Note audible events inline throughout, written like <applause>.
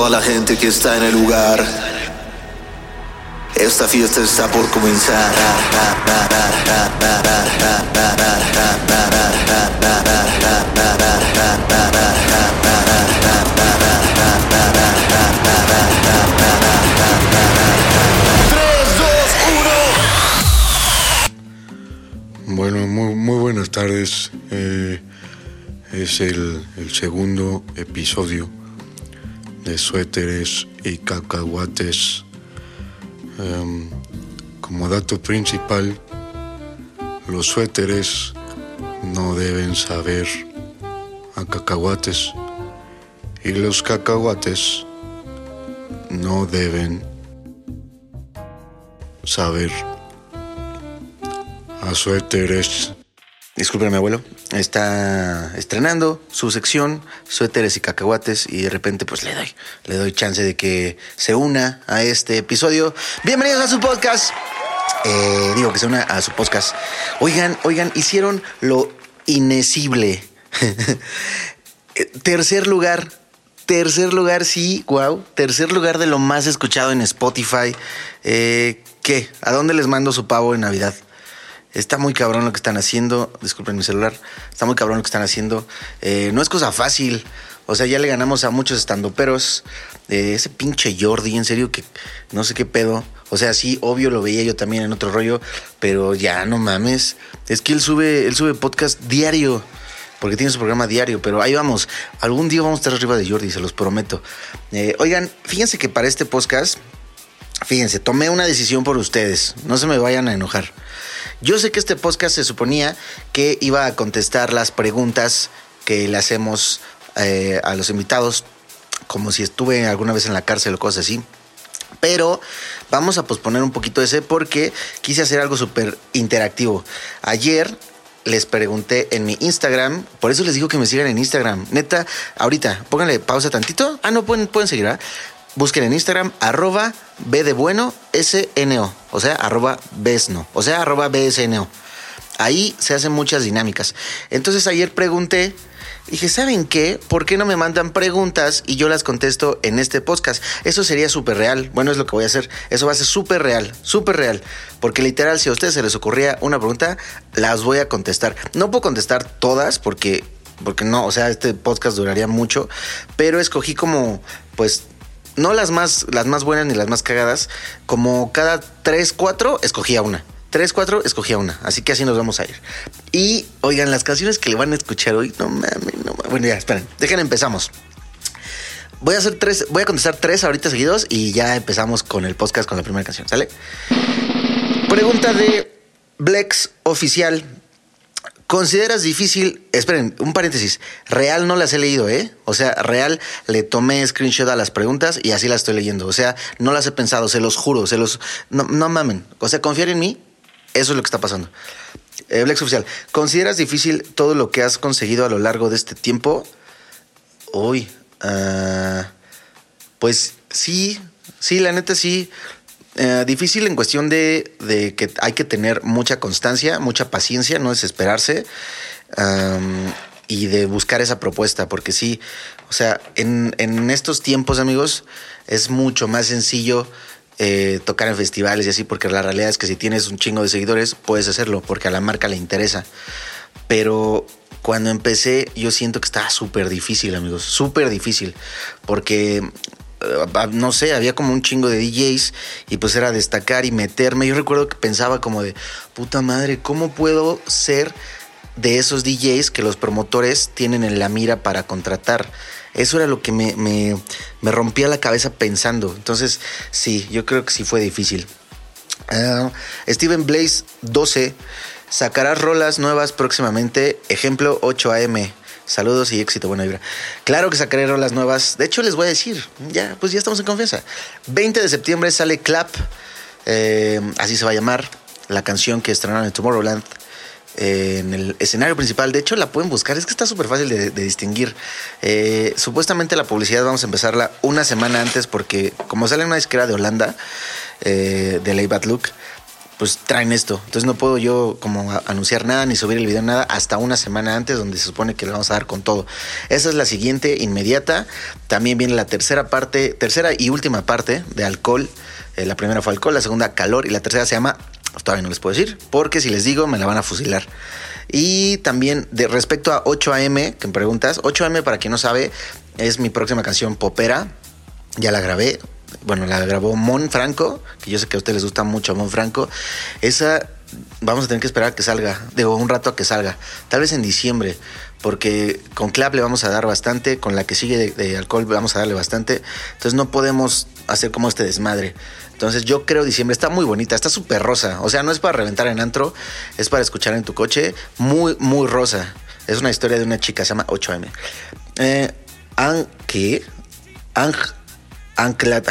toda la gente que está en el lugar. Esta fiesta está por comenzar. Bueno, muy, muy buenas tardes. Eh, es el, el segundo episodio suéteres y cacahuates. Em, como dato principal, los suéteres no deben saber a cacahuates y los cacahuates no deben saber a suéteres. Disculpe, mi abuelo. Está estrenando su sección, suéteres y cacahuates, y de repente, pues le doy, le doy chance de que se una a este episodio. Bienvenidos a su podcast. Eh, digo que se una a su podcast. Oigan, oigan, hicieron lo inesible. <laughs> Tercer lugar. Tercer lugar, sí, wow. Tercer lugar de lo más escuchado en Spotify. Eh, ¿Qué? ¿A dónde les mando su pavo en Navidad? Está muy cabrón lo que están haciendo. Disculpen mi celular. Está muy cabrón lo que están haciendo. Eh, no es cosa fácil. O sea, ya le ganamos a muchos estandoperos. Eh, ese pinche Jordi, en serio, que no sé qué pedo. O sea, sí, obvio lo veía yo también en otro rollo, pero ya no mames. Es que él sube, él sube podcast diario. Porque tiene su programa diario, pero ahí vamos. Algún día vamos a estar arriba de Jordi, se los prometo. Eh, oigan, fíjense que para este podcast, fíjense, tomé una decisión por ustedes. No se me vayan a enojar. Yo sé que este podcast se suponía que iba a contestar las preguntas que le hacemos eh, a los invitados, como si estuve alguna vez en la cárcel o cosas así. Pero vamos a posponer un poquito ese porque quise hacer algo súper interactivo. Ayer les pregunté en mi Instagram, por eso les digo que me sigan en Instagram. Neta, ahorita, pónganle pausa tantito. Ah, no, pueden, pueden seguir, ¿verdad? Busquen en Instagram arroba B de bueno SNO, o sea, arroba BESNO, o sea, arroba BSNO. Ahí se hacen muchas dinámicas. Entonces ayer pregunté, dije, ¿saben qué? ¿Por qué no me mandan preguntas y yo las contesto en este podcast? Eso sería súper real. Bueno, es lo que voy a hacer. Eso va a ser súper real, súper real. Porque literal, si a ustedes se les ocurría una pregunta, las voy a contestar. No puedo contestar todas porque, porque no, o sea, este podcast duraría mucho, pero escogí como, pues, no las más, las más buenas ni las más cagadas, como cada 3, 4 escogía una. 3, 4 escogía una. Así que así nos vamos a ir. Y oigan, las canciones que le van a escuchar hoy, no mames, no mames. Bueno, ya, esperen, dejen, empezamos. Voy a hacer tres, voy a contestar tres ahorita seguidos y ya empezamos con el podcast con la primera canción, ¿sale? Pregunta de Blex Oficial. ¿Consideras difícil? Esperen, un paréntesis. Real no las he leído, ¿eh? O sea, real le tomé screenshot a las preguntas y así las estoy leyendo. O sea, no las he pensado, se los juro, se los. No, mamen. O sea, confiar en mí, eso es lo que está pasando. Eh, Blex Oficial, ¿consideras difícil todo lo que has conseguido a lo largo de este tiempo? Uy, uh, pues sí, sí, la neta sí. Uh, difícil en cuestión de, que hay que tener mucha constancia, mucha paciencia, no desesperarse um, y de buscar esa propuesta, porque sí, o sea, en, en estos tiempos, amigos, es mucho más sencillo eh, tocar en festivales y así, porque la realidad es que si tienes un chingo de seguidores, puedes hacerlo, porque a la marca le interesa. Pero cuando empecé, yo siento que estaba súper difícil, amigos, súper difícil, porque no sé, había como un chingo de DJs y pues era destacar y meterme. Yo recuerdo que pensaba como de, puta madre, ¿cómo puedo ser de esos DJs que los promotores tienen en la mira para contratar? Eso era lo que me, me, rompía la cabeza pensando. Entonces, sí, yo creo que sí fue difícil. Uh, Steven Blaze 12 sacará rolas nuevas próximamente. Ejemplo 8 AM. Saludos y éxito, buena vibra. Claro que sacaré rolas nuevas. De hecho, les voy a decir, ya, pues ya estamos en confianza. 20 de septiembre sale Clap, eh, así se va a llamar, la canción que estrenaron en Tomorrowland. En el escenario principal, de hecho la pueden buscar, es que está súper fácil de, de distinguir. Eh, supuestamente la publicidad vamos a empezarla una semana antes porque como sale una disquera de Holanda, eh, de Lay Bad Look, pues traen esto. Entonces no puedo yo como anunciar nada ni subir el video nada hasta una semana antes donde se supone que le vamos a dar con todo. Esa es la siguiente inmediata. También viene la tercera parte, tercera y última parte de alcohol. Eh, la primera fue alcohol, la segunda calor y la tercera se llama, todavía no les puedo decir, porque si les digo me la van a fusilar. Y también de respecto a 8am, que me preguntas, 8am para quien no sabe, es mi próxima canción popera. Ya la grabé. Bueno, la grabó Mon Franco, que yo sé que a ustedes les gusta mucho Mon Franco. Esa vamos a tener que esperar a que salga, digo, un rato a que salga. Tal vez en diciembre, porque con Clap le vamos a dar bastante, con la que sigue de, alcohol vamos a darle bastante. Entonces no podemos hacer como este desmadre. Entonces yo creo diciembre está muy bonita, está súper rosa. O sea, no es para reventar en antro, es para escuchar en tu coche. Muy, muy rosa. Es una historia de una chica, se llama 8M. Eh. Ang, Ancla,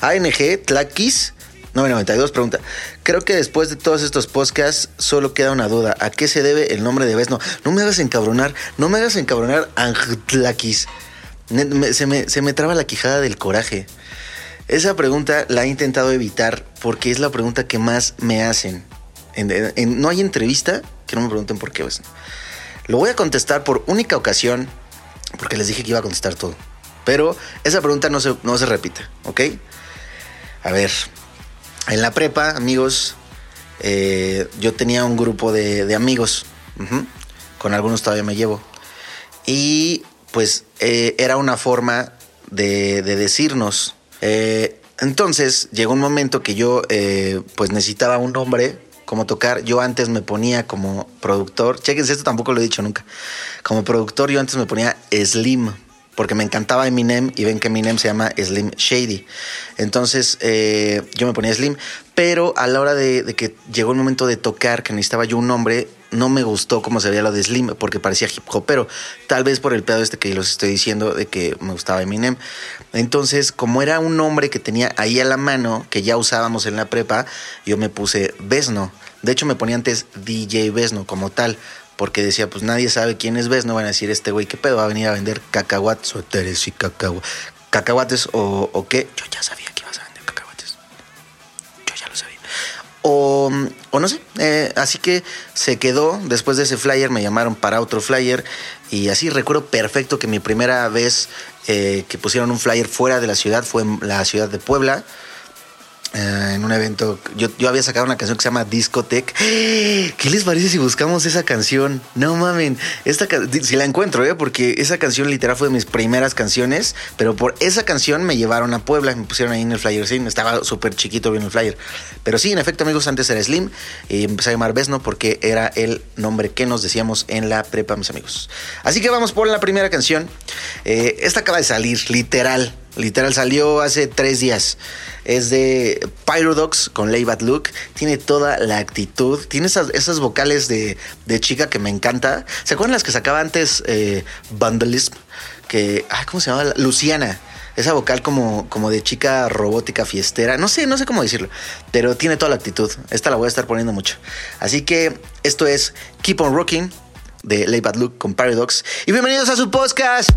ANG Tlaquis 992 pregunta. Creo que después de todos estos podcasts solo queda una duda. ¿A qué se debe el nombre de Vesno? No me hagas encabronar, no me hagas encabronar Tlaquis. Se me, se me traba la quijada del coraje. Esa pregunta la he intentado evitar porque es la pregunta que más me hacen. En- en- en- no hay entrevista que no me pregunten por qué Vesno. Lo voy a contestar por única ocasión porque les dije que iba a contestar todo. Pero esa pregunta no se, no se repite, ¿ok? A ver, en la prepa, amigos, eh, yo tenía un grupo de, amigos. Con algunos todavía me llevo. Y pues eh, era una forma de, de decirnos. Eh, entonces llegó un momento que yo pues necesitaba un nombre como tocar. Yo antes me ponía como productor. Chequense, esto tampoco lo he dicho nunca. Como productor yo antes me ponía Slim. Porque me encantaba Eminem y ven que Eminem se llama Slim Shady. Entonces eh, yo me ponía Slim. Pero a la hora de, que llegó el momento de tocar, que necesitaba yo un nombre, no me gustó cómo se veía lo de Slim porque parecía hip hop, pero tal vez por el pedo este que los estoy diciendo de que me gustaba Eminem. Entonces, como era un nombre que tenía ahí a la mano, que ya usábamos en la prepa, yo me puse Vesno. De hecho, me ponía antes DJ Vesno como tal, porque decía, pues nadie sabe quién es Vesno, van a decir, este güey, ¿qué pedo? Va a venir a vender cacahuates, suéteres y cacahua- cacahuates o, o qué. Yo ya sabía que ibas a vender cacahuates. Yo ya lo sabía. O, o no sé. eh, así que se quedó. Después de ese flyer me llamaron para otro flyer. Y así recuerdo perfecto que mi primera vez eh, que pusieron un flyer fuera de la ciudad fue en la ciudad de Puebla. En un evento, yo, había sacado una canción que se llama Discotech. ¿Qué les parece si buscamos esa canción? No mamen, esta si la encuentro, ¿eh? porque esa canción literal fue de mis primeras canciones, pero por esa canción me llevaron a Puebla, me pusieron ahí en el flyer, sí, estaba súper chiquito bien el flyer. Pero sí, en efecto, amigos, antes era Slim y empecé a llamar Besno porque era el nombre que nos decíamos en la prepa, mis amigos. Así que vamos por la primera canción. Eh, esta acaba de salir, literal. Literal salió hace tres días. Es de Pyrodox con Lay Bad Look. Tiene toda la actitud. Tiene esas, vocales de, de chica que me encanta. ¿Se acuerdan las que sacaba antes eh, Vandalism? Que, ay, ¿cómo se llama? Luciana. Esa vocal como, como de chica robótica fiestera. No sé, no sé cómo decirlo. Pero tiene toda la actitud. Esta la voy a estar poniendo mucho. Así que esto es Keep on Rocking de Lay Bad Look con Paradox. Y bienvenidos a su podcast.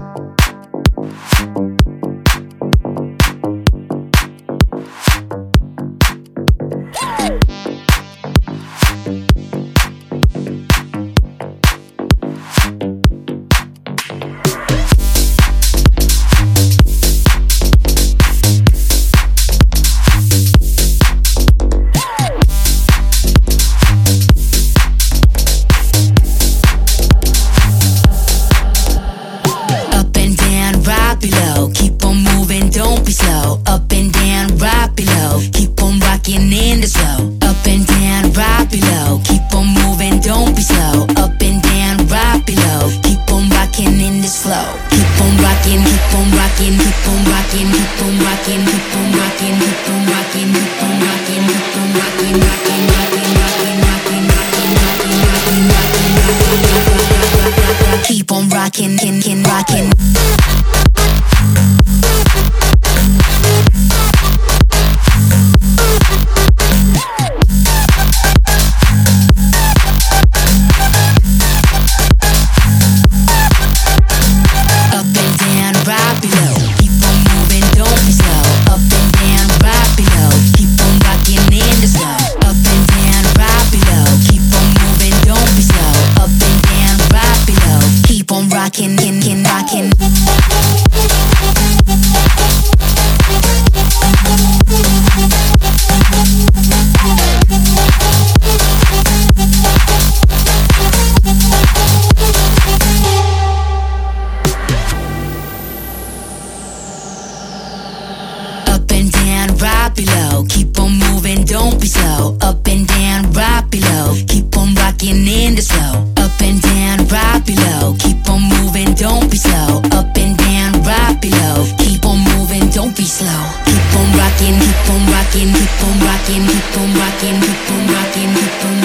In the slow. Up and down, right below. Keep on moving, don't be slow. Up and down, right below. Keep on moving, don't be slow. Keep on rocking, keep on rocking, keep on rocking, keep on rocking, keep on rocking, keep on rocking, keep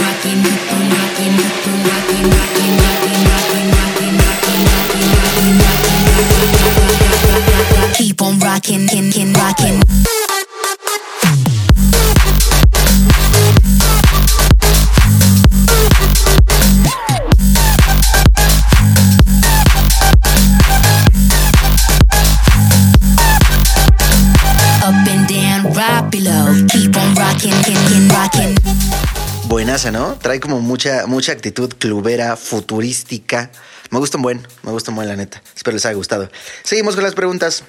¿no? Trae como mucha, mucha actitud clubera, futurística. Me gusta un buen, me gusta un buen, la neta. Espero les haya gustado. Seguimos con las preguntas.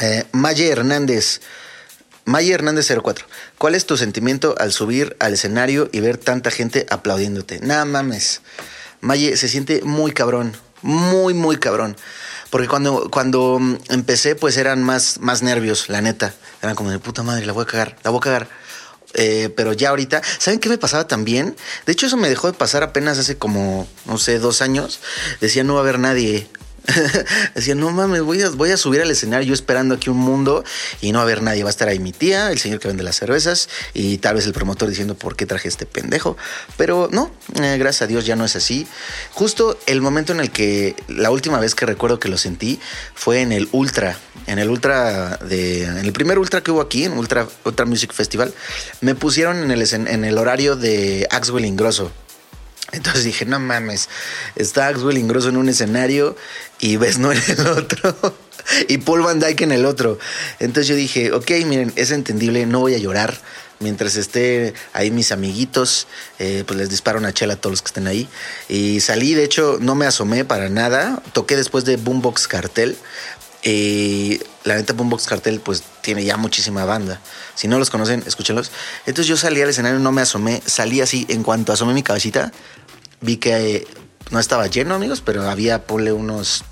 Eh, Maye Hernández. Maye Hernández 04. ¿Cuál es tu sentimiento al subir al escenario y ver tanta gente aplaudiéndote? Nada mames. Maye se siente muy cabrón. Muy, muy cabrón. Porque cuando, cuando mm, empecé, pues eran más, más nervios, la neta. Eran como de puta madre, la voy a cagar, la voy a cagar. Eh, pero ya ahorita, ¿saben qué me pasaba también? De hecho, eso me dejó de pasar apenas hace como, no sé, dos años. Decía, no va a haber nadie. <laughs> Decía, no mames, voy a, subir al escenario yo esperando aquí un mundo y no va a haber nadie. Va a estar ahí mi tía, el señor que vende las cervezas y tal vez el promotor diciendo por qué traje este pendejo. Pero no, eh, gracias a Dios ya no es así. Justo el momento en el que la última vez que recuerdo que lo sentí fue en el Ultra. En el Ultra de. En el primer Ultra que hubo aquí, en Ultra, Ultra Music Festival, me pusieron en el, en el horario de Axwell Ingrosso. Entonces dije, no mames, está Axwell Ingrosso en un escenario y no en el otro. <laughs> y Paul Van Dyke en el otro. Entonces yo dije, ok, miren, es entendible, no voy a llorar. Mientras esté ahí mis amiguitos, eh, pues les disparo una chela a todos los que estén ahí. Y salí, de hecho, no me asomé para nada. Toqué después de Boombox Cartel. Y la neta Boombox Cartel pues tiene ya muchísima banda. Si no los conocen, escúchenlos. Entonces yo salí al escenario, no me asomé, salí así, en cuanto asomé mi cabecita, vi que eh, no estaba lleno, amigos, pero había, ponle unos...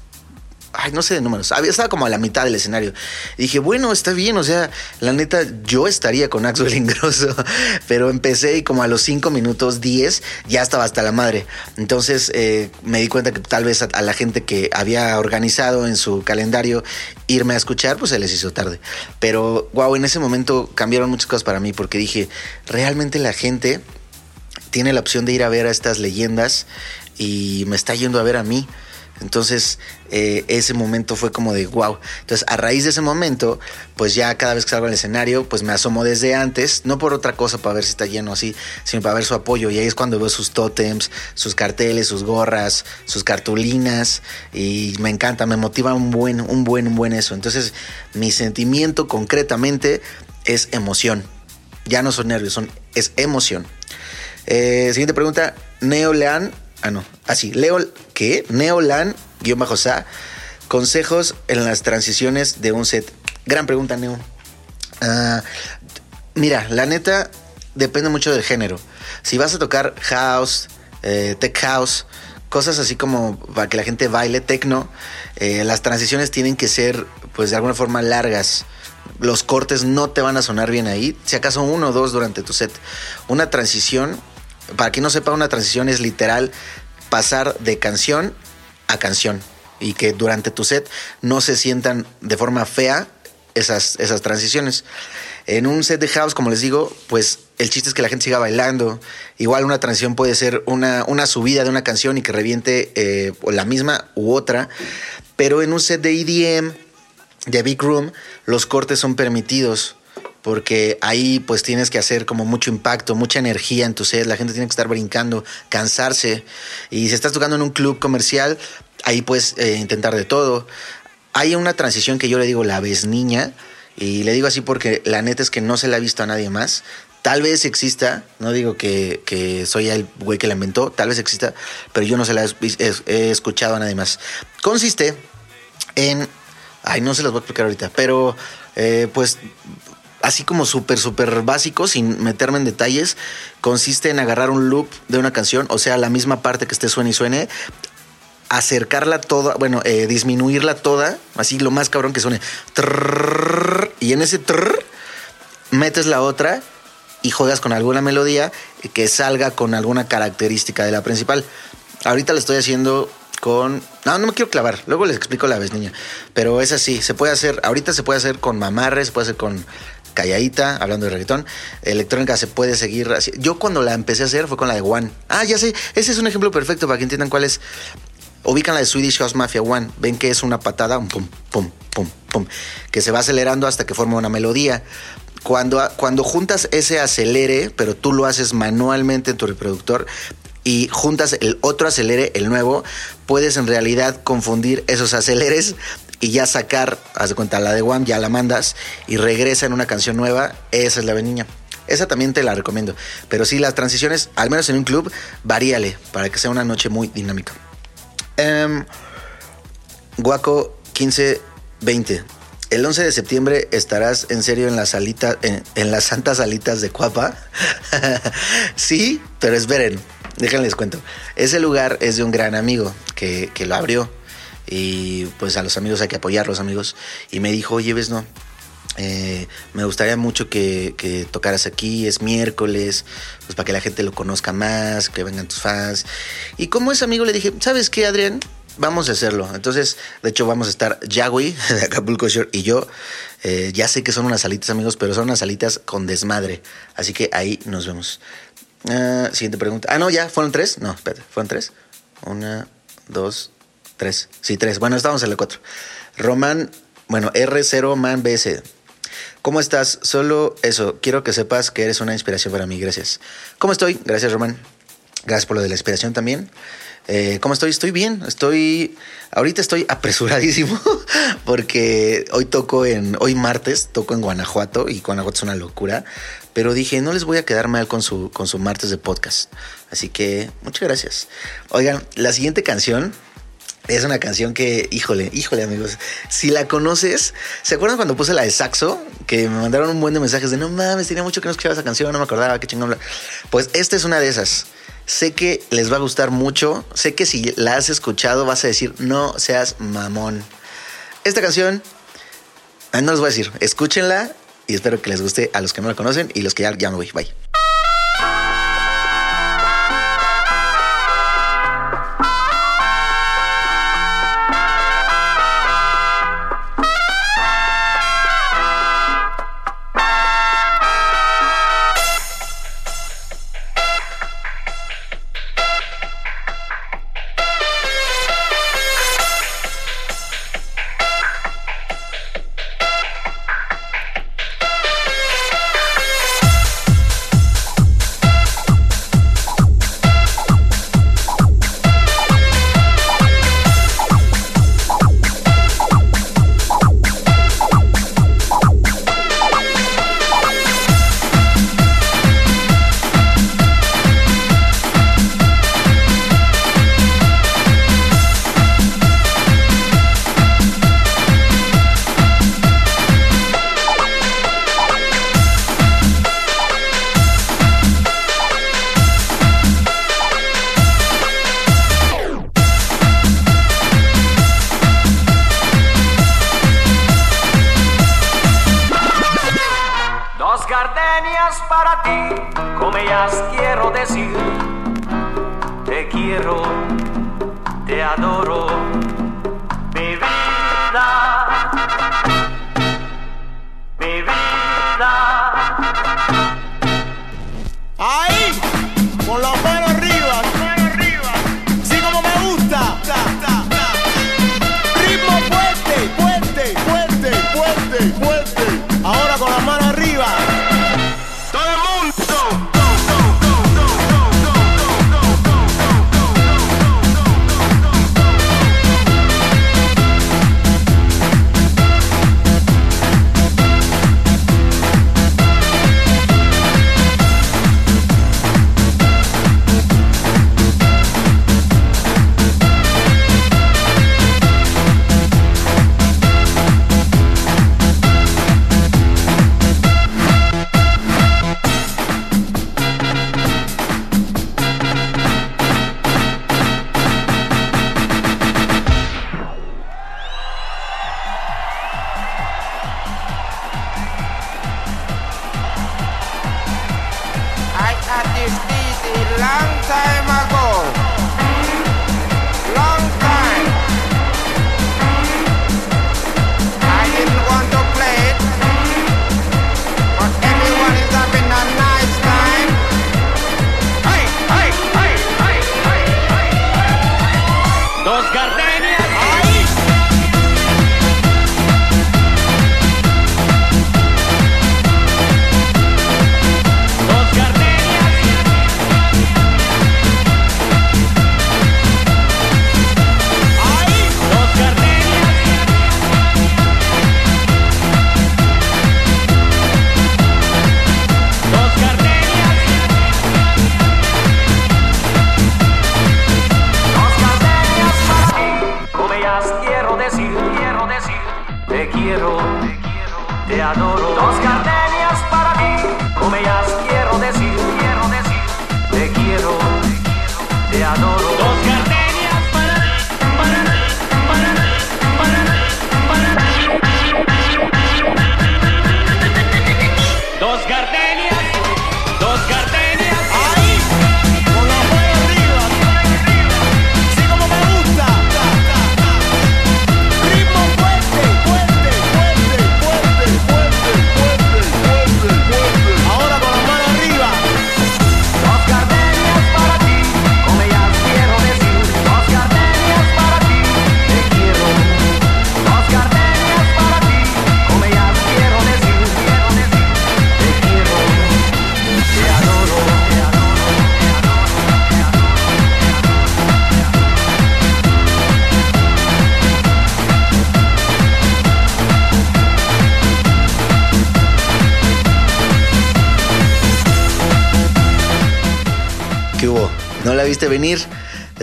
Ay, no sé de números. Había, estaba como a la mitad del escenario. Y dije, bueno, está bien. O sea, la neta, yo estaría con Axel Ingrosso. <laughs> Pero empecé y como a los 5 minutos 10 ya estaba hasta la madre. Entonces eh, me di cuenta que tal vez a, a la gente que había organizado en su calendario irme a escuchar, pues se les hizo tarde. Pero, wow, en ese momento cambiaron muchas cosas para mí porque dije, realmente la gente tiene la opción de ir a ver a estas leyendas y me está yendo a ver a mí. Entonces, eh, ese momento fue como de wow. Entonces, a raíz de ese momento, pues ya cada vez que salgo al escenario, pues me asomo desde antes, no por otra cosa para ver si está lleno así, sino para ver su apoyo. Y ahí es cuando veo sus tótems, sus carteles, sus gorras, sus cartulinas. Y me encanta, me motiva un buen, un buen, un buen eso. Entonces, mi sentimiento concretamente es emoción. Ya no son nervios, son, es emoción. Eh, siguiente pregunta, Neolean. Ah, no. Así, Leo, ¿qué? Neolan, guion bajo sa. Consejos en las transiciones de un set. Gran pregunta, Neo. Ah, mira, la neta depende mucho del género. Si vas a tocar house, eh, tech house, cosas así como para que la gente baile techno, eh, las transiciones tienen que ser, pues de alguna forma, largas. Los cortes no te van a sonar bien ahí, si acaso uno o dos durante tu set. Una transición, para quien no sepa, una transición es literal pasar de canción a canción y que durante tu set no se sientan de forma fea esas, esas transiciones. En un set de house, como les digo, pues el chiste es que la gente siga bailando. Igual una transición puede ser una, una subida de una canción y que reviente eh, la misma u otra. Pero en un set de EDM, de Big Room, los cortes son permitidos porque ahí pues tienes que hacer como mucho impacto, mucha energía en tu set, la gente tiene que estar brincando, cansarse. Y si estás tocando en un club comercial, ahí puedes eh, intentar de todo. Hay una transición que yo le digo la vez niña, y le digo así porque la neta es que no se la ha visto a nadie más. Tal vez exista, no digo que, que soy el güey que la inventó, tal vez exista, pero yo no se la he, escuchado a nadie más. Consiste en, ay, no se las voy a explicar ahorita, pero eh, pues así como súper, súper básico, sin meterme en detalles, consiste en agarrar un loop de una canción, o sea, la misma parte que esté suene y suene, acercarla toda, bueno, eh, disminuirla toda, así lo más cabrón que suene. Y en ese trrr, metes la otra y juegas con alguna melodía que salga con alguna característica de la principal. Ahorita lo estoy haciendo con... No, no me quiero clavar. Luego les explico la vez, niña. Pero es así. Se puede hacer... Ahorita se puede hacer con mamarres, se puede hacer con calladita, hablando de reggaetón. Electrónica se puede seguir así. Yo cuando la empecé a hacer fue con la de One. Ah, ya sé. Ese es un ejemplo perfecto para que entiendan cuál es. Ubican la de Swedish House Mafia One. Ven que es una patada, un pum, pum, pum, pum, que se va acelerando hasta que forma una melodía. Cuando, cuando juntas ese acelere, pero tú lo haces manualmente en tu reproductor, y juntas el otro acelere, el nuevo, puedes en realidad confundir esos aceleres y ya sacar, haz de cuenta, la de One, ya la mandas y regresa en una canción nueva. Esa es la niña. Esa también te la recomiendo. Pero sí, las transiciones, al menos en un club, varíale para que sea una noche muy dinámica. Um, Guaco 1520. El 11 de septiembre estarás en serio en la salita, en, las santas salitas de Cuapa. <laughs> sí, pero esperen, déjenles cuento. Ese lugar es de un gran amigo que, que lo abrió. Y pues a los amigos hay que apoyarlos, amigos. Y me dijo, oye, ves, no, eh, me gustaría mucho que, que, tocaras aquí, es miércoles, pues para que la gente lo conozca más, que vengan tus fans. Y como es amigo, le dije, ¿sabes qué, Adrián? Vamos a hacerlo. Entonces, de hecho, vamos a estar Yagui <laughs> de Acapulco Shore y yo. Eh, ya sé que son unas salitas, amigos, pero son unas salitas con desmadre. Así que ahí nos vemos. Uh, siguiente pregunta. Ah, no, ya, ¿fueron tres? No, espérate, ¿fueron tres? Una, dos, tres. Sí, tres. Bueno, estamos en la cuatro. Román, bueno, R0 Man BS. ¿Cómo estás? Solo eso, quiero que sepas que eres una inspiración para mí. Gracias. ¿Cómo estoy? Gracias, Román. Gracias por lo de la inspiración también. Eh, ¿Cómo estoy? Estoy bien. Estoy. Ahorita estoy apresuradísimo <laughs> porque hoy toco en. Hoy martes toco en Guanajuato y Guanajuato es una locura. Pero dije, no les voy a quedar mal con su, con su martes de podcast. Así que muchas gracias. Oigan, la siguiente canción es una canción que, híjole, híjole amigos, si la conoces, ¿se acuerdan cuando puse la de Saxo? Que me mandaron un buen de mensajes de no mames, tenía mucho que no escuchaba esa canción, no me acordaba, qué chingón. Pues esta es una de esas. Sé que les va a gustar mucho, sé que si la has escuchado vas a decir, no seas mamón. Esta canción, no les voy a decir, escúchenla y espero que les guste a los que no la conocen y los que ya, ya me voy. Bye.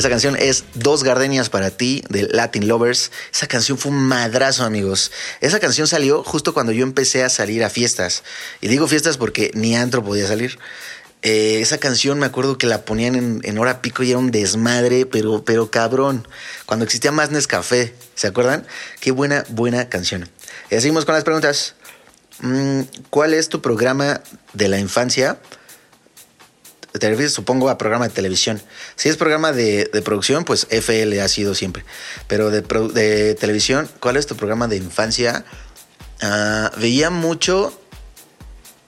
Esa canción es Dos Gardenias para ti de Latin Lovers. Esa canción fue un madrazo, amigos. Esa canción salió justo cuando yo empecé a salir a fiestas. Y digo fiestas porque ni antro podía salir. Eh, esa canción me acuerdo que la ponían en, hora pico y era un desmadre, pero, pero cabrón. Cuando existía más Nescafé, ¿se acuerdan? Qué buena, buena canción. Y seguimos con las preguntas. Mm, ¿Cuál es tu programa de la infancia? Te refieres, supongo, a programa de televisión. Si es programa de, producción, pues FL ha sido siempre. Pero de televisión, ¿cuál es tu programa de infancia? Ah, veía mucho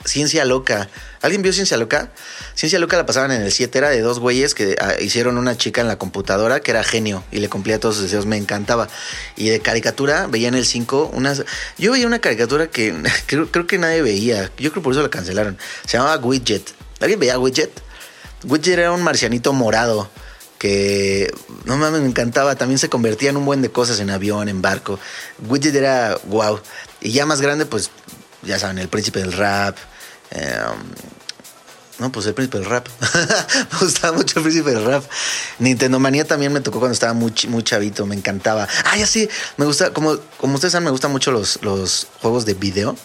Ciencia Loca. ¿Alguien vio Ciencia Loca? Ciencia Loca la pasaban en el 7, era de dos güeyes que ah, hicieron una chica en la computadora que era genio y le cumplía todos sus deseos, me encantaba. Y de caricatura veía en el 5 unas... Yo veía una caricatura que <laughs> creo, creo que nadie veía, yo creo por eso la cancelaron. Se llamaba Widget. ¿Alguien veía Widget? Widget era un marcianito morado que no mames, me encantaba. También se convertía en un buen de cosas en avión, en barco. Widget era wow. Y ya más grande, pues ya saben, el príncipe del rap. eh, no, pues el príncipe del rap. <laughs> me gustaba mucho el príncipe del rap. Nintendo Manía también me tocó cuando estaba muy, muy chavito, me encantaba. Ah, ya sí, me gusta, como, como ustedes saben, me gustan mucho los, los juegos de video.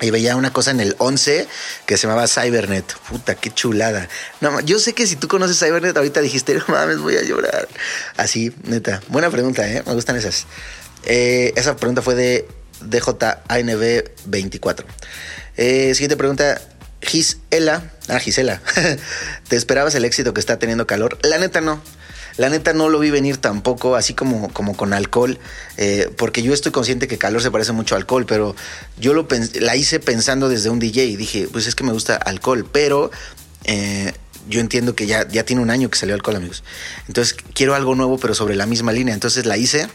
Y veía una cosa en el 11 que se llamaba Cybernet. Puta, qué chulada. No, yo sé que si tú conoces Cybernet, ahorita dijiste, no mames, voy a llorar. Así, neta. Buena pregunta, ¿eh? Me gustan esas. Eh, esa pregunta fue de DJANB24. Eh, siguiente pregunta. Gisela. Ah, Gisela. <laughs> ¿Te esperabas el éxito que está teniendo calor? La neta no. La neta no lo vi venir tampoco, así como, como con alcohol, eh, porque yo estoy consciente que calor se parece mucho a alcohol, pero yo lo la hice pensando desde un DJ y dije, pues es que me gusta alcohol, pero eh, yo entiendo que ya, ya tiene un año que salió alcohol, amigos. Entonces quiero algo nuevo, pero sobre la misma línea. Entonces la hice.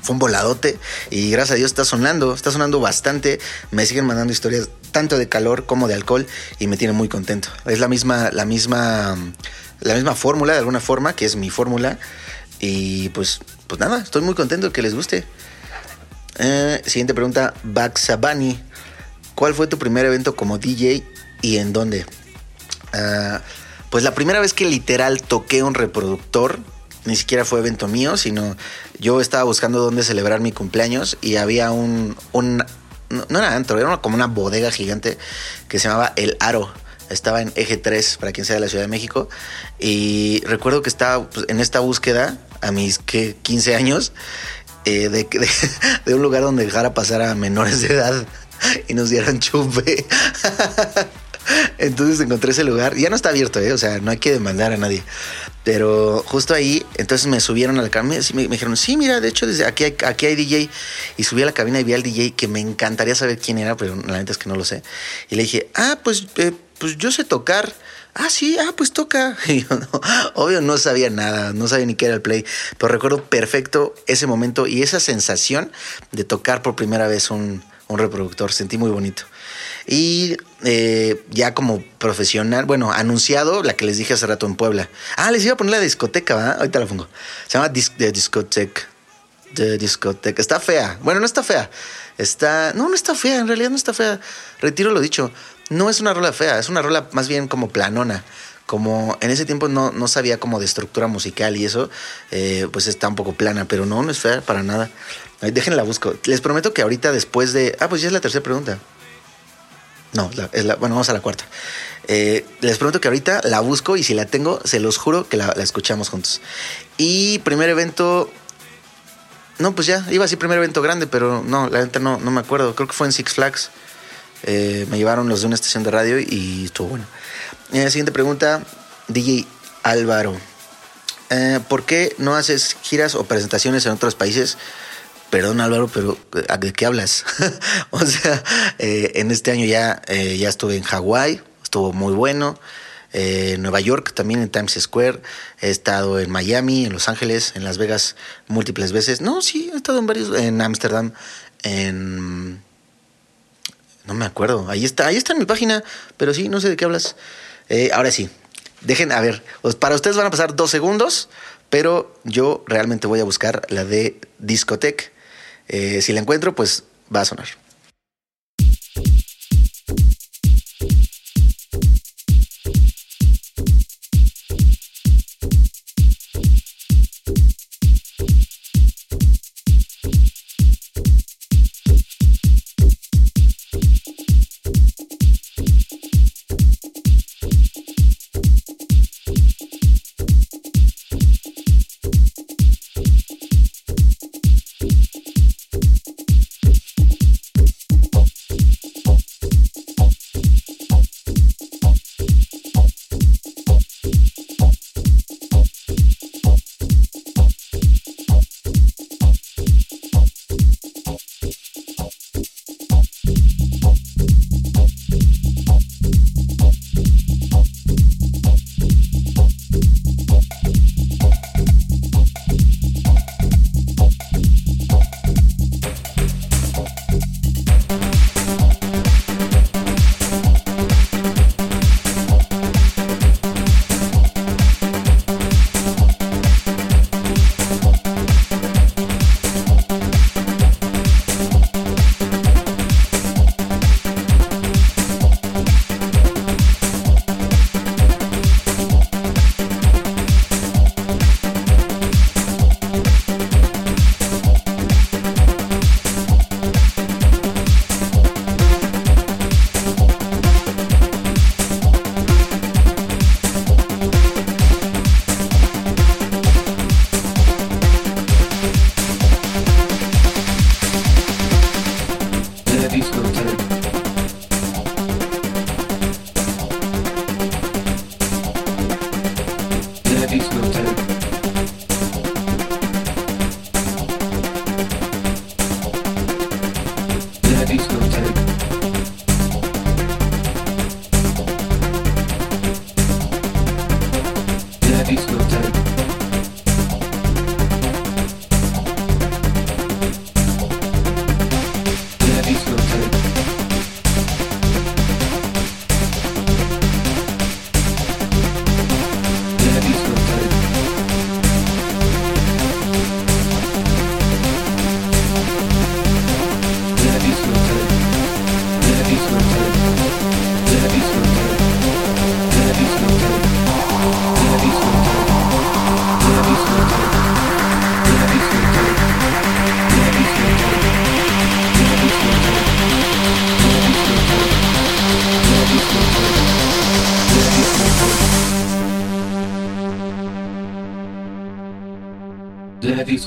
Fue un voladote y gracias a Dios está sonando, está sonando bastante. Me siguen mandando historias tanto de calor como de alcohol y me tiene muy contento. Es la misma, la misma, la misma fórmula de alguna forma, que es mi fórmula. Y pues, pues nada, estoy muy contento de que les guste. Eh, siguiente pregunta, Baxabani. ¿Cuál fue tu primer evento como DJ y en dónde? Ah, pues la primera vez que literal toqué un reproductor, ni siquiera fue evento mío, sino yo estaba buscando dónde celebrar mi cumpleaños y había un, un no, no era antro, era como una bodega gigante que se llamaba El Aro. Estaba en Eje 3, para quien sea de la Ciudad de México. Y recuerdo que estaba pues, en esta búsqueda, a mis ¿qué? 15 años, eh, de, <laughs> de, de un lugar donde dejara pasar a menores de edad <laughs> y nos dieran chupe. <laughs> Entonces encontré ese lugar. Ya no está abierto, ¿eh? O sea, no hay que demandar a nadie. Pero justo ahí, entonces me subieron a la cabina y me, dijeron, sí, mira, de hecho, desde aquí hay, aquí hay DJ. Y subí a la cabina y vi al DJ que me encantaría saber quién era, pero la neta es que no lo sé. Y le dije, ah, pues, eh, pues yo sé tocar. Ah, sí, ah, pues toca. <laughs> Y yo no, obvio no sabía nada, no sabía ni qué era el play, pero recuerdo perfecto ese momento y esa sensación de tocar por primera vez un, un reproductor. Sentí muy bonito. Y eh, ya como profesional, bueno, anunciado, la que les dije hace rato en Puebla. Ah, les iba a poner la discoteca, ¿verdad? Ahorita la pongo. Se llama Dis de Discoteca. De discoteca. Está fea. Bueno, no está fea. Está. No, no está fea. En realidad no está fea. Retiro lo dicho. No es una rola fea. Es una rola más bien como planona. Como en ese tiempo no, no sabía como de estructura musical y eso, eh, pues está un poco plana, pero no, no es fea para nada. Déjenla busco. Les prometo que ahorita después de. Ah, pues ya es la tercera pregunta. No, es la, bueno, vamos a la cuarta. Eh, les prometo que ahorita la busco y si la tengo, se los juro que la, la escuchamos juntos. Y primer evento. No, pues ya, iba a decir primer evento grande, pero no, la neta no, no me acuerdo. Creo que fue en Six Flags. Eh, me llevaron los de una estación de radio y estuvo bueno. Eh, siguiente pregunta, DJ Álvaro. Eh, ¿Por qué no haces giras o presentaciones en otros países? Perdón Álvaro, pero ¿a- ¿de qué hablas? <laughs> o sea, en este año ya, ya estuve en Hawái, estuvo muy bueno. Eh, Nueva York, también en Times Square. He estado en Miami, en Los Ángeles, en Las Vegas múltiples veces. No, sí, he estado en varios, en Ámsterdam, en... Me acuerdo. Ahí está, ahí está en mi página, pero sí, no sé de qué hablas. Eh, ahora sí, dejen, a ver, para ustedes van a pasar dos segundos, pero yo realmente voy a buscar la de Discotech. Eh, si la encuentro, pues va a sonar.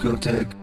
discotheque.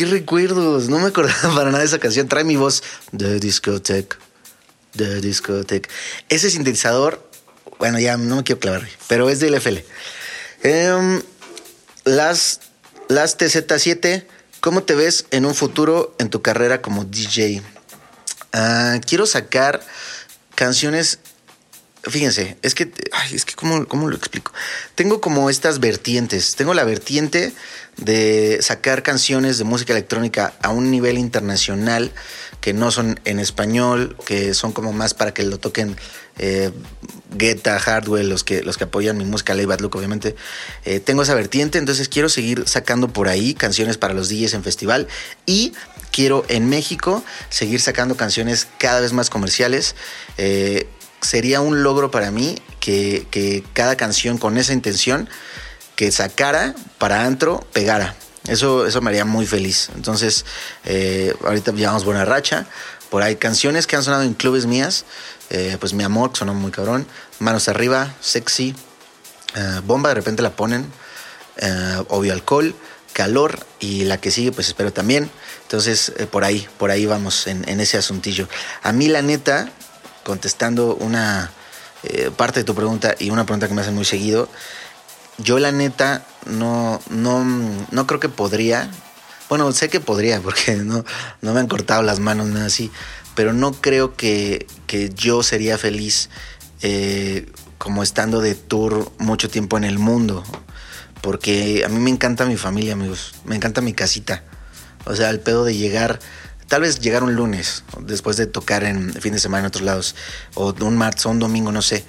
Qué recuerdos. No me acordaba <laughs> para nada de esa canción. Trae mi voz. The Discotheque. The Discotheque. Ese sintetizador, bueno, ya no me quiero clavar, pero es del FL. Em, las, las TZ7, ¿cómo te ves en un futuro en tu carrera como DJ? Ah, quiero sacar canciones. Fíjense, es que, es que, ¿cómo, ¿cómo lo explico? Tengo como estas vertientes. Tengo la vertiente de sacar canciones de música electrónica a un nivel internacional que no son en español, que son como más para que lo toquen eh, Guetta, Hardwell, los que, los que apoyan mi música, Lay Bad Look, obviamente. Eh, tengo esa vertiente, entonces quiero seguir sacando por ahí canciones para los DJs en festival y quiero en México seguir sacando canciones cada vez más comerciales. Eh, sería un logro para mí que, cada canción con esa intención que sacara para antro pegara. Eso, eso me haría muy feliz. Entonces, eh, ahorita llevamos buena racha. Por ahí canciones que han sonado en clubes mías. eh, pues Mi Amor, que sonó muy cabrón. Manos Arriba, Sexy. eh, Bomba, de repente la ponen. obvio Alcohol, Calor. Y la que sigue, pues espero también. Entonces, por ahí, por ahí vamos en, en ese asuntillo. A mí, la neta, contestando una eh, parte de tu pregunta y una pregunta que me hacen muy seguido, yo la neta no, no, no creo que podría. Bueno, sé que podría <laughs> porque no, no me han cortado las manos, nada así. Pero no creo que, que yo sería feliz eh, como estando de tour mucho tiempo en el mundo. Porque a mí me encanta mi familia, amigos. Me encanta mi casita. O sea, el pedo de llegar, tal vez llegar un lunes, después de tocar en fin de semana en otros lados, o un martes o un domingo, no sé.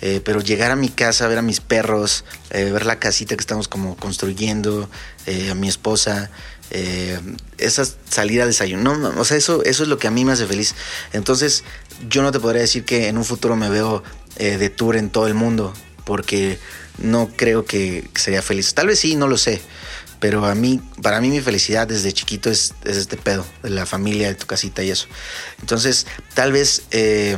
Eh, pero llegar a mi casa, ver a mis perros, eh, ver la casita que estamos como construyendo, eh, a mi esposa, esa salida a desayuno. No, o sea, eso, eso es lo que a mí me hace feliz. Entonces, yo no te podría decir que en un futuro me veo de tour en todo el mundo, porque no creo que sería feliz. Tal vez sí, no lo sé. Pero a mí, para mí mi felicidad desde chiquito es, es este pedo, de la familia, de tu casita y eso. Entonces, tal vez, eh,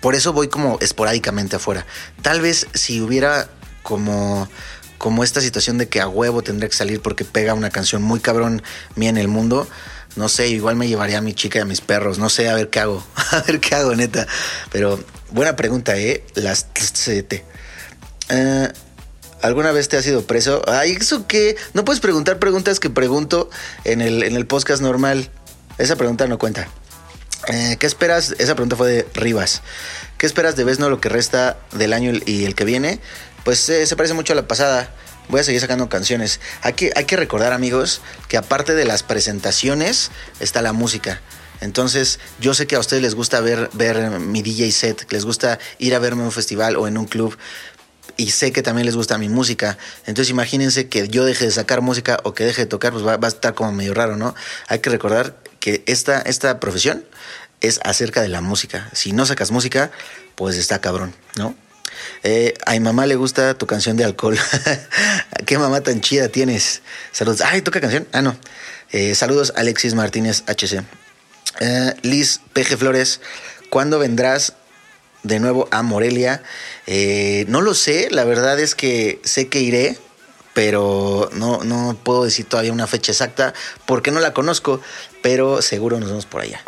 por eso voy como esporádicamente afuera. Tal vez si hubiera como, como esta situación de que a huevo tendría que salir porque pega una canción muy cabrón mía en el mundo, no sé, igual me llevaría a mi chica y a mis perros, no sé, a ver qué hago, <laughs> a ver qué hago, neta. Pero buena pregunta, ¿eh? Las. Eh, ¿Alguna vez te has ido preso? Ay, ¿eso qué? No puedes preguntar preguntas que pregunto en el, en el podcast normal. Esa pregunta no cuenta. Eh, ¿Qué esperas? Esa pregunta fue de Rivas. ¿Qué esperas de Vesno lo que resta del año y el que viene? Pues eh, se parece mucho a la pasada. Voy a seguir sacando canciones. Hay que, hay que recordar, amigos, que aparte de las presentaciones está la música. Entonces, yo sé que a ustedes les gusta ver, ver mi DJ set, que les gusta ir a verme en un festival o en un club y sé que también les gusta mi música. Entonces imagínense que yo deje de sacar música o que deje de tocar, pues va, a estar como medio raro, ¿no? Hay que recordar que esta, esta profesión es acerca de la música. Si no sacas música, pues está cabrón, ¿no? Eh, a mi mamá le gusta tu canción de alcohol. <laughs> ¿Qué mamá tan chida tienes? Saludos. Ay, ¿toca canción? Ah, no. Eh, saludos, Alexis Martínez HC. Eh, Liz PG Flores, ¿cuándo vendrás de nuevo a Morelia? Eh, no lo sé, la verdad es que sé que iré, pero no, no puedo decir todavía una fecha exacta porque no la conozco, pero seguro nos vemos por allá.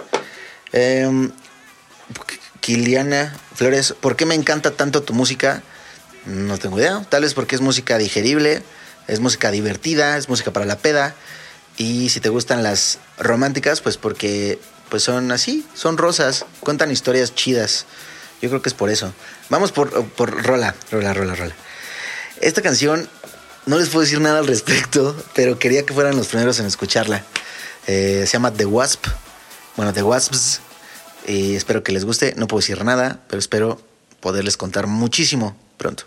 Eh, Kiliana Flores, ¿por qué me encanta tanto tu música? No tengo idea. Tal vez porque es música digerible, es música divertida, es música para la peda. Y si te gustan las románticas, pues porque pues son así, son rosas, cuentan historias chidas. Yo creo que es por eso. Vamos por, por rola, rola, rola, rola. Esta canción no les puedo decir nada al respecto, <laughs> pero quería que fueran los primeros en escucharla. Eh, se llama The Wasp. Bueno, The Wasps. Y espero que les guste. No puedo decir nada, pero espero poderles contar muchísimo pronto.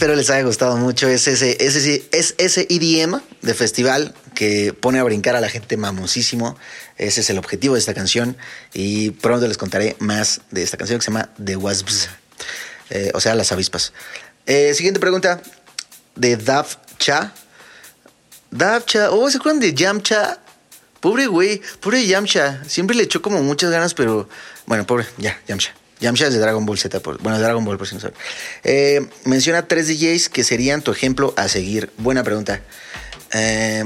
Espero les haya gustado mucho. Es ese, ese, es ese EDM de festival que pone a brincar a la gente mamosísimo. Ese es el objetivo de esta canción. Y pronto les contaré más de esta canción que se llama The Wasps. Eh, o sea, las avispas. Eh, siguiente pregunta de Dav Cha. Dav Cha. Oh, ¿se acuerdan de Yamcha? Pobre güey, pobre Yamcha. Siempre le echó como muchas ganas, pero bueno, pobre, ya, Yamcha. Yamcha es de Dragon Ball Z, por, bueno, Dragon Ball, por si no saben. Eh, menciona tres DJs que serían tu ejemplo a seguir. Buena pregunta. Eh,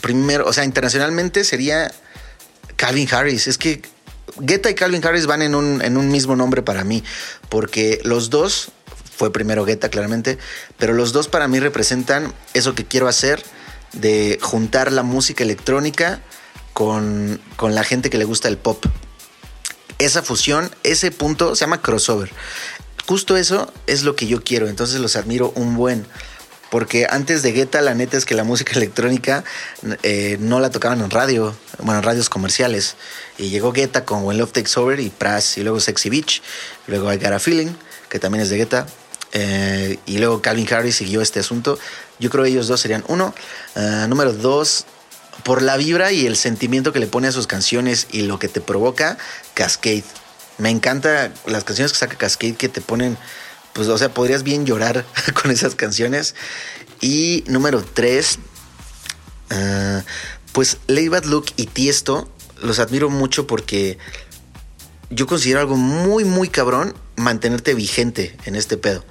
primero, o sea, internacionalmente sería Calvin Harris. Es que Guetta y Calvin Harris van en un, en un mismo nombre para mí, porque los dos, fue primero Guetta claramente, pero los dos para mí representan eso que quiero hacer de juntar la música electrónica con, con la gente que le gusta el pop. Esa fusión, ese punto se llama crossover. Justo eso es lo que yo quiero, entonces los admiro un buen. Porque antes de Guetta, la neta es que la música <laughs> electrónica eh, no la tocaban en radio, bueno, en radios comerciales. Y llegó Guetta con When Love Takes Over y Pras, y luego Sexy Beach, luego I Got a Feeling, que también es de Guetta. eh, y luego Calvin Harris siguió este asunto. Yo creo que ellos dos serían uno. Ah, número dos, por la vibra y el sentimiento que le pone a sus canciones y lo que te provoca, Cascade. Me encanta las canciones que saca Cascade que te ponen, pues, o sea, podrías bien llorar <laughs> con esas canciones. Y número tres, ah, pues Lady Bad Look y Tiesto los admiro mucho porque yo considero algo muy, muy cabrón mantenerte vigente en este pedo.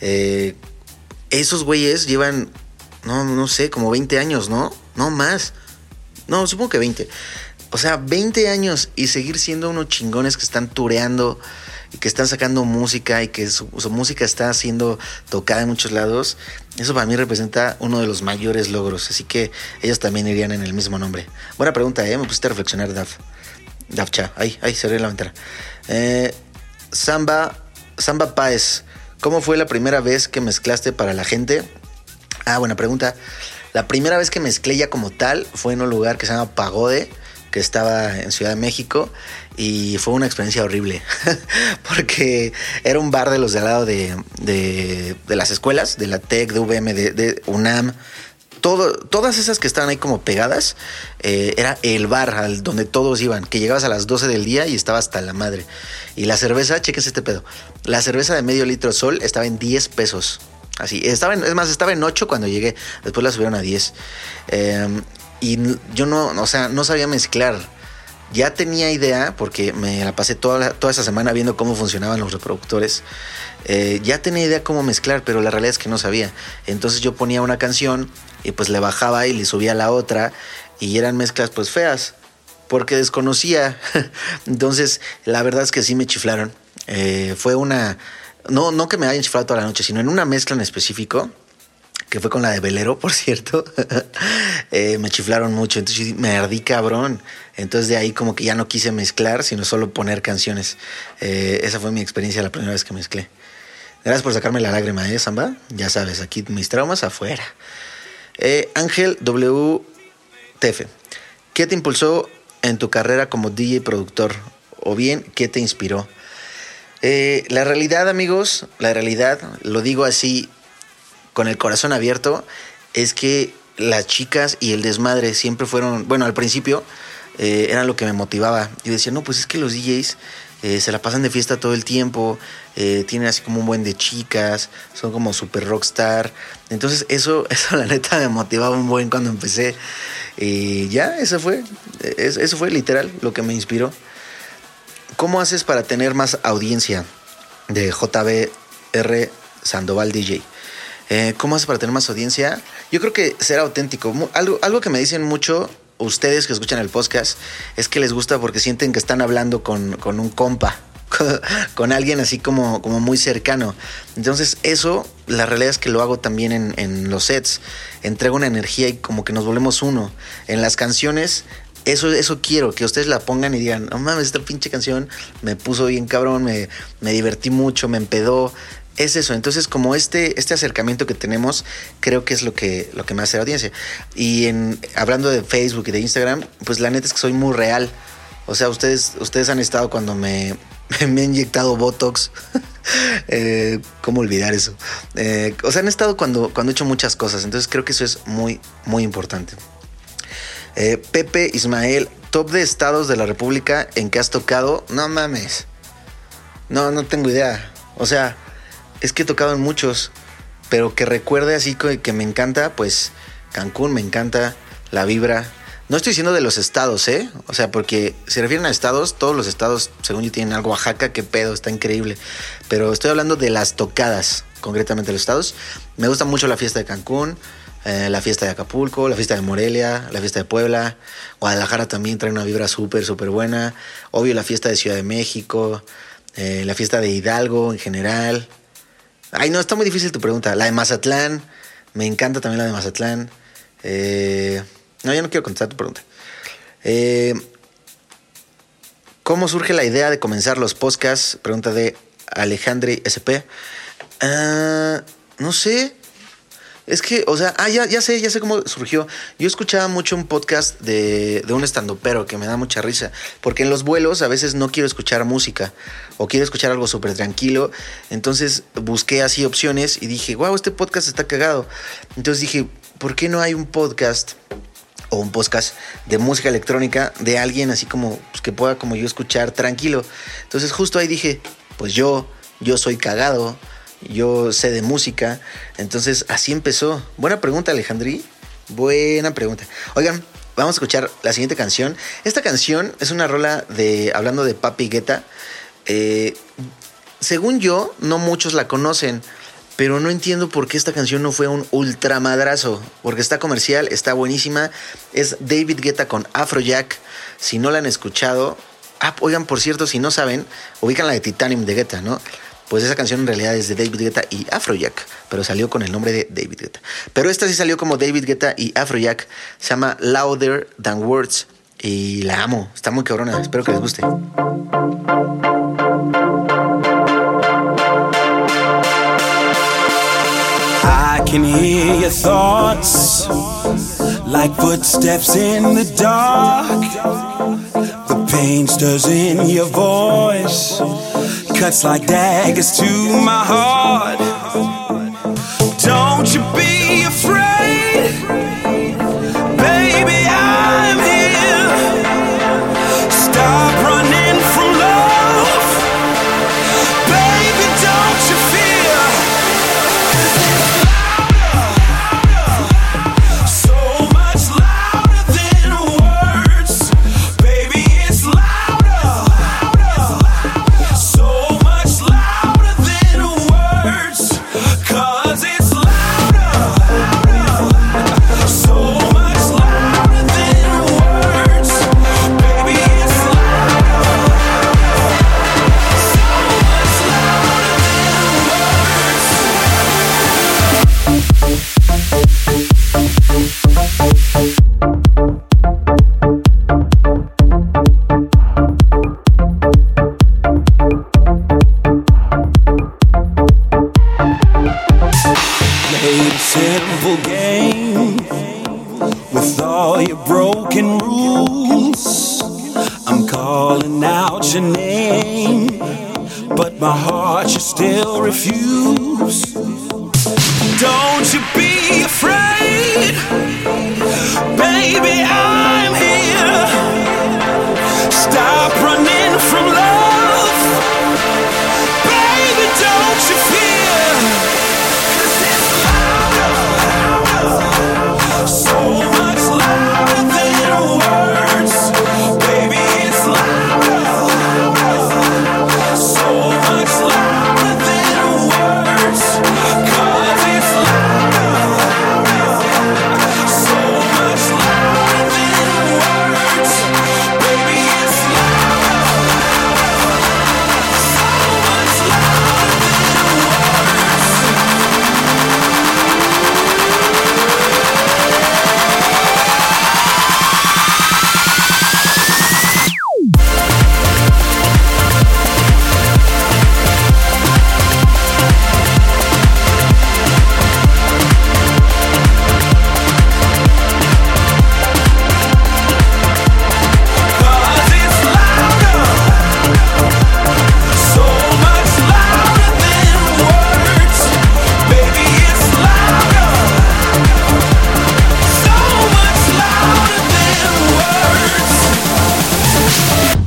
Eh, esos güeyes llevan, no, no sé, como 20 años, ¿no? No más. No, supongo que 20. O sea, 20 años y seguir siendo unos chingones que están tureando y que están sacando música y que su, música está siendo tocada en muchos lados. Eso para mí representa uno de los mayores logros. Así que ellos también irían en el mismo nombre. Buena pregunta, ¿eh? Me pusiste a reflexionar, Daf. Dafcha. Ahí, ahí, cerré la ventana. Eh, Samba, Samba Páez. ¿Cómo fue la primera vez que mezclaste para la gente? Ah, buena pregunta. La primera vez que mezclé ya como tal fue en un lugar que se llama Pagode, que estaba en Ciudad de México, y fue una experiencia horrible, <laughs> porque era un bar de los de al lado de, de, las escuelas, de la TEC, de VM, de, UNAM, todas esas que estaban ahí como pegadas, eh, era el bar al donde todos iban, que llegabas a las 12 del día y estaba hasta la madre. Y la cerveza, chequense este pedo, la cerveza de medio litro sol estaba en 10 pesos. Así, estaba en, es más, estaba en 8 cuando llegué, después la subieron a 10. Eh, y yo no, o sea, no sabía mezclar. Ya tenía idea, porque me la pasé toda, toda esa semana viendo cómo funcionaban los reproductores. Eh, ya tenía idea cómo mezclar, pero la realidad es que no sabía. Entonces yo ponía una canción y pues le bajaba y le subía la otra y eran mezclas pues feas, porque desconocía. <laughs> Entonces la verdad es que sí me chiflaron. Eh, fue una... No, no que me hayan chiflado toda la noche, sino en una mezcla en específico que fue con la de Velero, por cierto, <laughs> eh, me chiflaron mucho, entonces me ardí cabrón. Entonces de ahí como que ya no quise mezclar, sino solo poner canciones. Eh, esa fue mi experiencia la primera vez que mezclé. Gracias por sacarme la lágrima, ¿eh, Samba? Ya sabes, aquí mis traumas afuera. Eh, Ángel WTF, ¿qué te impulsó en tu carrera como DJ productor? O bien, ¿qué te inspiró? Eh, la realidad, amigos, la realidad, lo digo así con el corazón abierto, es que las chicas y el desmadre siempre fueron, bueno, al principio eh, eran lo que me motivaba. Yo decía, no, pues es que los DJs eh, se la pasan de fiesta todo el tiempo, eh, tienen así como un buen de chicas, son como super rockstar. Entonces eso, <laughs> eso la neta me motivaba un buen cuando empecé. Y ya, eso fue, es- eso fue literal lo que me inspiró. ¿Cómo haces para tener más audiencia? De JBR Sandoval DJ. Eh, ¿Cómo haces para tener más audiencia? Yo creo que ser auténtico. Algo, algo que me dicen mucho ustedes que escuchan el podcast es que les gusta porque sienten que están hablando con, con un compa, <laughs> con alguien así como, como muy cercano. Entonces eso, la realidad es que lo hago también en, en los sets. Entrego una energía y como que nos volvemos uno. En las canciones eso, eso quiero, que ustedes la pongan y digan, no mames, esta pinche canción me puso bien cabrón, me, me divertí mucho, me empedó. Es eso, entonces como este, este acercamiento que tenemos, creo que es lo que, lo que me hace la audiencia. Y en, hablando de Facebook y de Instagram, pues la neta es que soy muy real. O sea, ustedes, ustedes han estado cuando me, <laughs> me he inyectado Botox <laughs> Eh, ¿Cómo olvidar eso? Eh, o sea, han estado cuando, cuando he hecho muchas cosas, entonces creo que eso es muy, muy importante. Eh, Pepe Ismael, top de estados de la República en que has tocado. No mames. No, no tengo idea. O sea, es que he tocado en muchos, pero que recuerde así que, que me encanta, pues Cancún me encanta, la vibra. No estoy diciendo de los estados, ¿eh? O sea, porque se refieren a estados, todos los estados, según yo, tienen algo. Oaxaca, qué pedo, está increíble. Pero estoy hablando de las tocadas, concretamente los estados. Me gusta mucho la fiesta de Cancún, eh, la fiesta de Acapulco, la fiesta de Morelia, la fiesta de Puebla. Guadalajara también trae una vibra súper, súper buena. Obvio, la fiesta de Ciudad de México, eh, la fiesta de Hidalgo en general. Ay, no, está muy difícil tu pregunta. La de Mazatlán, me encanta también la de Mazatlán. Eh, no, ya no quiero contestar tu pregunta. Eh, ¿Cómo surge la idea de comenzar los podcasts? Pregunta de Alejandre SP. Ah, no sé. Es que, o sea, ah, ya, ya sé, ya sé cómo surgió. Yo escuchaba mucho un podcast de, de un estandopero que me da mucha risa. Porque en los vuelos a veces no quiero escuchar música o quiero escuchar algo súper tranquilo. Entonces busqué así opciones y dije, wow, este podcast está cagado. Entonces dije, ¿por qué no hay un podcast o un podcast de música electrónica de alguien así como pues, que pueda como yo escuchar tranquilo? Entonces justo ahí dije, pues yo, yo soy cagado, yo sé de música. Entonces así empezó. Buena pregunta, Alejandrí. Buena pregunta. Oigan, vamos a escuchar la siguiente canción. Esta canción es una rola de, hablando de Papi Guetta. Eh, según yo, no muchos la conocen, pero no entiendo por qué esta canción no fue un ultramadrazo, porque está comercial, está buenísima. Es David Guetta con Afrojack. Si no la han escuchado, ah, oigan, por cierto, si no saben, ubican la de Titanium de Guetta, ¿no? Pues esa canción en realidad es de David Guetta y Afrojack, pero salió con el nombre de David Guetta. Pero esta sí salió como David Guetta y Afrojack, se llama Louder Than Words y la amo, está muy cabrona, espero que les guste. I can hear your thoughts like footsteps in the dark. The pain in your voice, cuts like daggers to my heart. Don't you be afraid,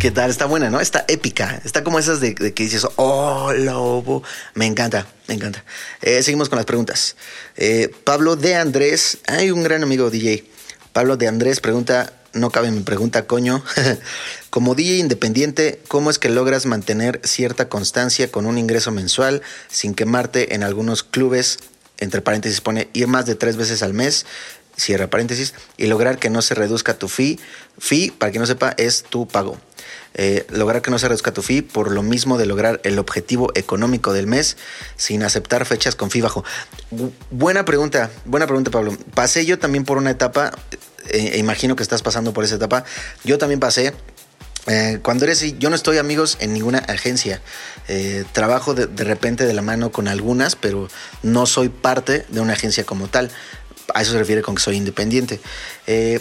¿Qué tal? Está buena, ¿no? Está épica. Está como esas de, que dices, oh, lobo. Me encanta, me encanta. Eh, seguimos con las preguntas. Eh, Pablo de Andrés, hay un gran amigo DJ. Pablo de Andrés pregunta, no cabe mi pregunta, coño. <laughs> Como DJ independiente, ¿cómo es que logras mantener cierta constancia con un ingreso mensual sin quemarte en algunos clubes? Entre paréntesis pone ir más de tres veces al mes, cierra paréntesis, y lograr que no se reduzca tu fee. Fee, para quien no sepa, es tu pago. Eh, lograr que no se reduzca tu fee por lo mismo de lograr el objetivo económico del mes sin aceptar fechas con fee bajo. Bu- buena pregunta, buena pregunta Pablo. Pasé yo también por una etapa, eh, imagino que estás pasando por esa etapa, yo también pasé. Eh, cuando eres, yo no estoy amigos en ninguna agencia. Eh, trabajo de, de repente de la mano con algunas, pero no soy parte de una agencia como tal. A eso se refiere con que soy independiente. Eh,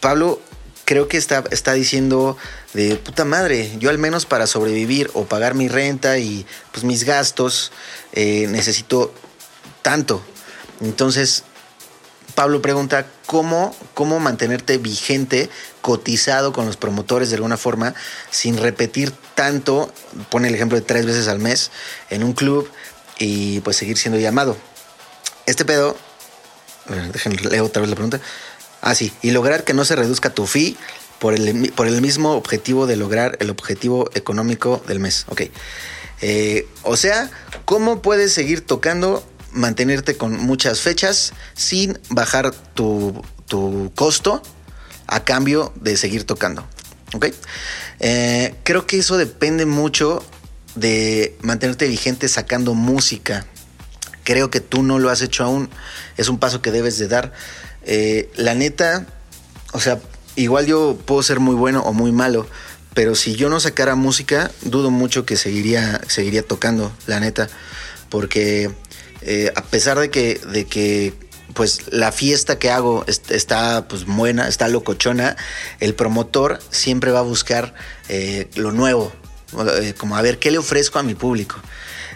Pablo creo que está, está diciendo de puta madre, yo al menos para sobrevivir o pagar mi renta y pues mis gastos, eh, necesito tanto. Entonces, Pablo pregunta cómo, cómo mantenerte vigente, cotizado con los promotores de alguna forma, sin repetir tanto, pone el ejemplo de tres veces al mes en un club y pues seguir siendo llamado. Este pedo, ver, déjenme leer otra vez la pregunta. Ah, sí, y lograr que no se reduzca tu fee por el, por el mismo objetivo de lograr el objetivo económico del mes. Ok. Eh, o sea, ¿cómo puedes seguir tocando, mantenerte con muchas fechas sin bajar tu, tu costo a cambio de seguir tocando? Ok. Eh, creo que eso depende mucho de mantenerte vigente sacando música. Creo que tú no lo has hecho aún. Es un paso que debes de dar. Eh, la neta, o sea, igual yo puedo ser muy bueno o muy malo, pero si yo no sacara música, dudo mucho que seguiría, seguiría tocando, la neta, porque eh, a pesar de que, de que pues la fiesta que hago est- está pues buena, está locochona, el promotor siempre va a buscar eh, lo nuevo, como a ver qué le ofrezco a mi público.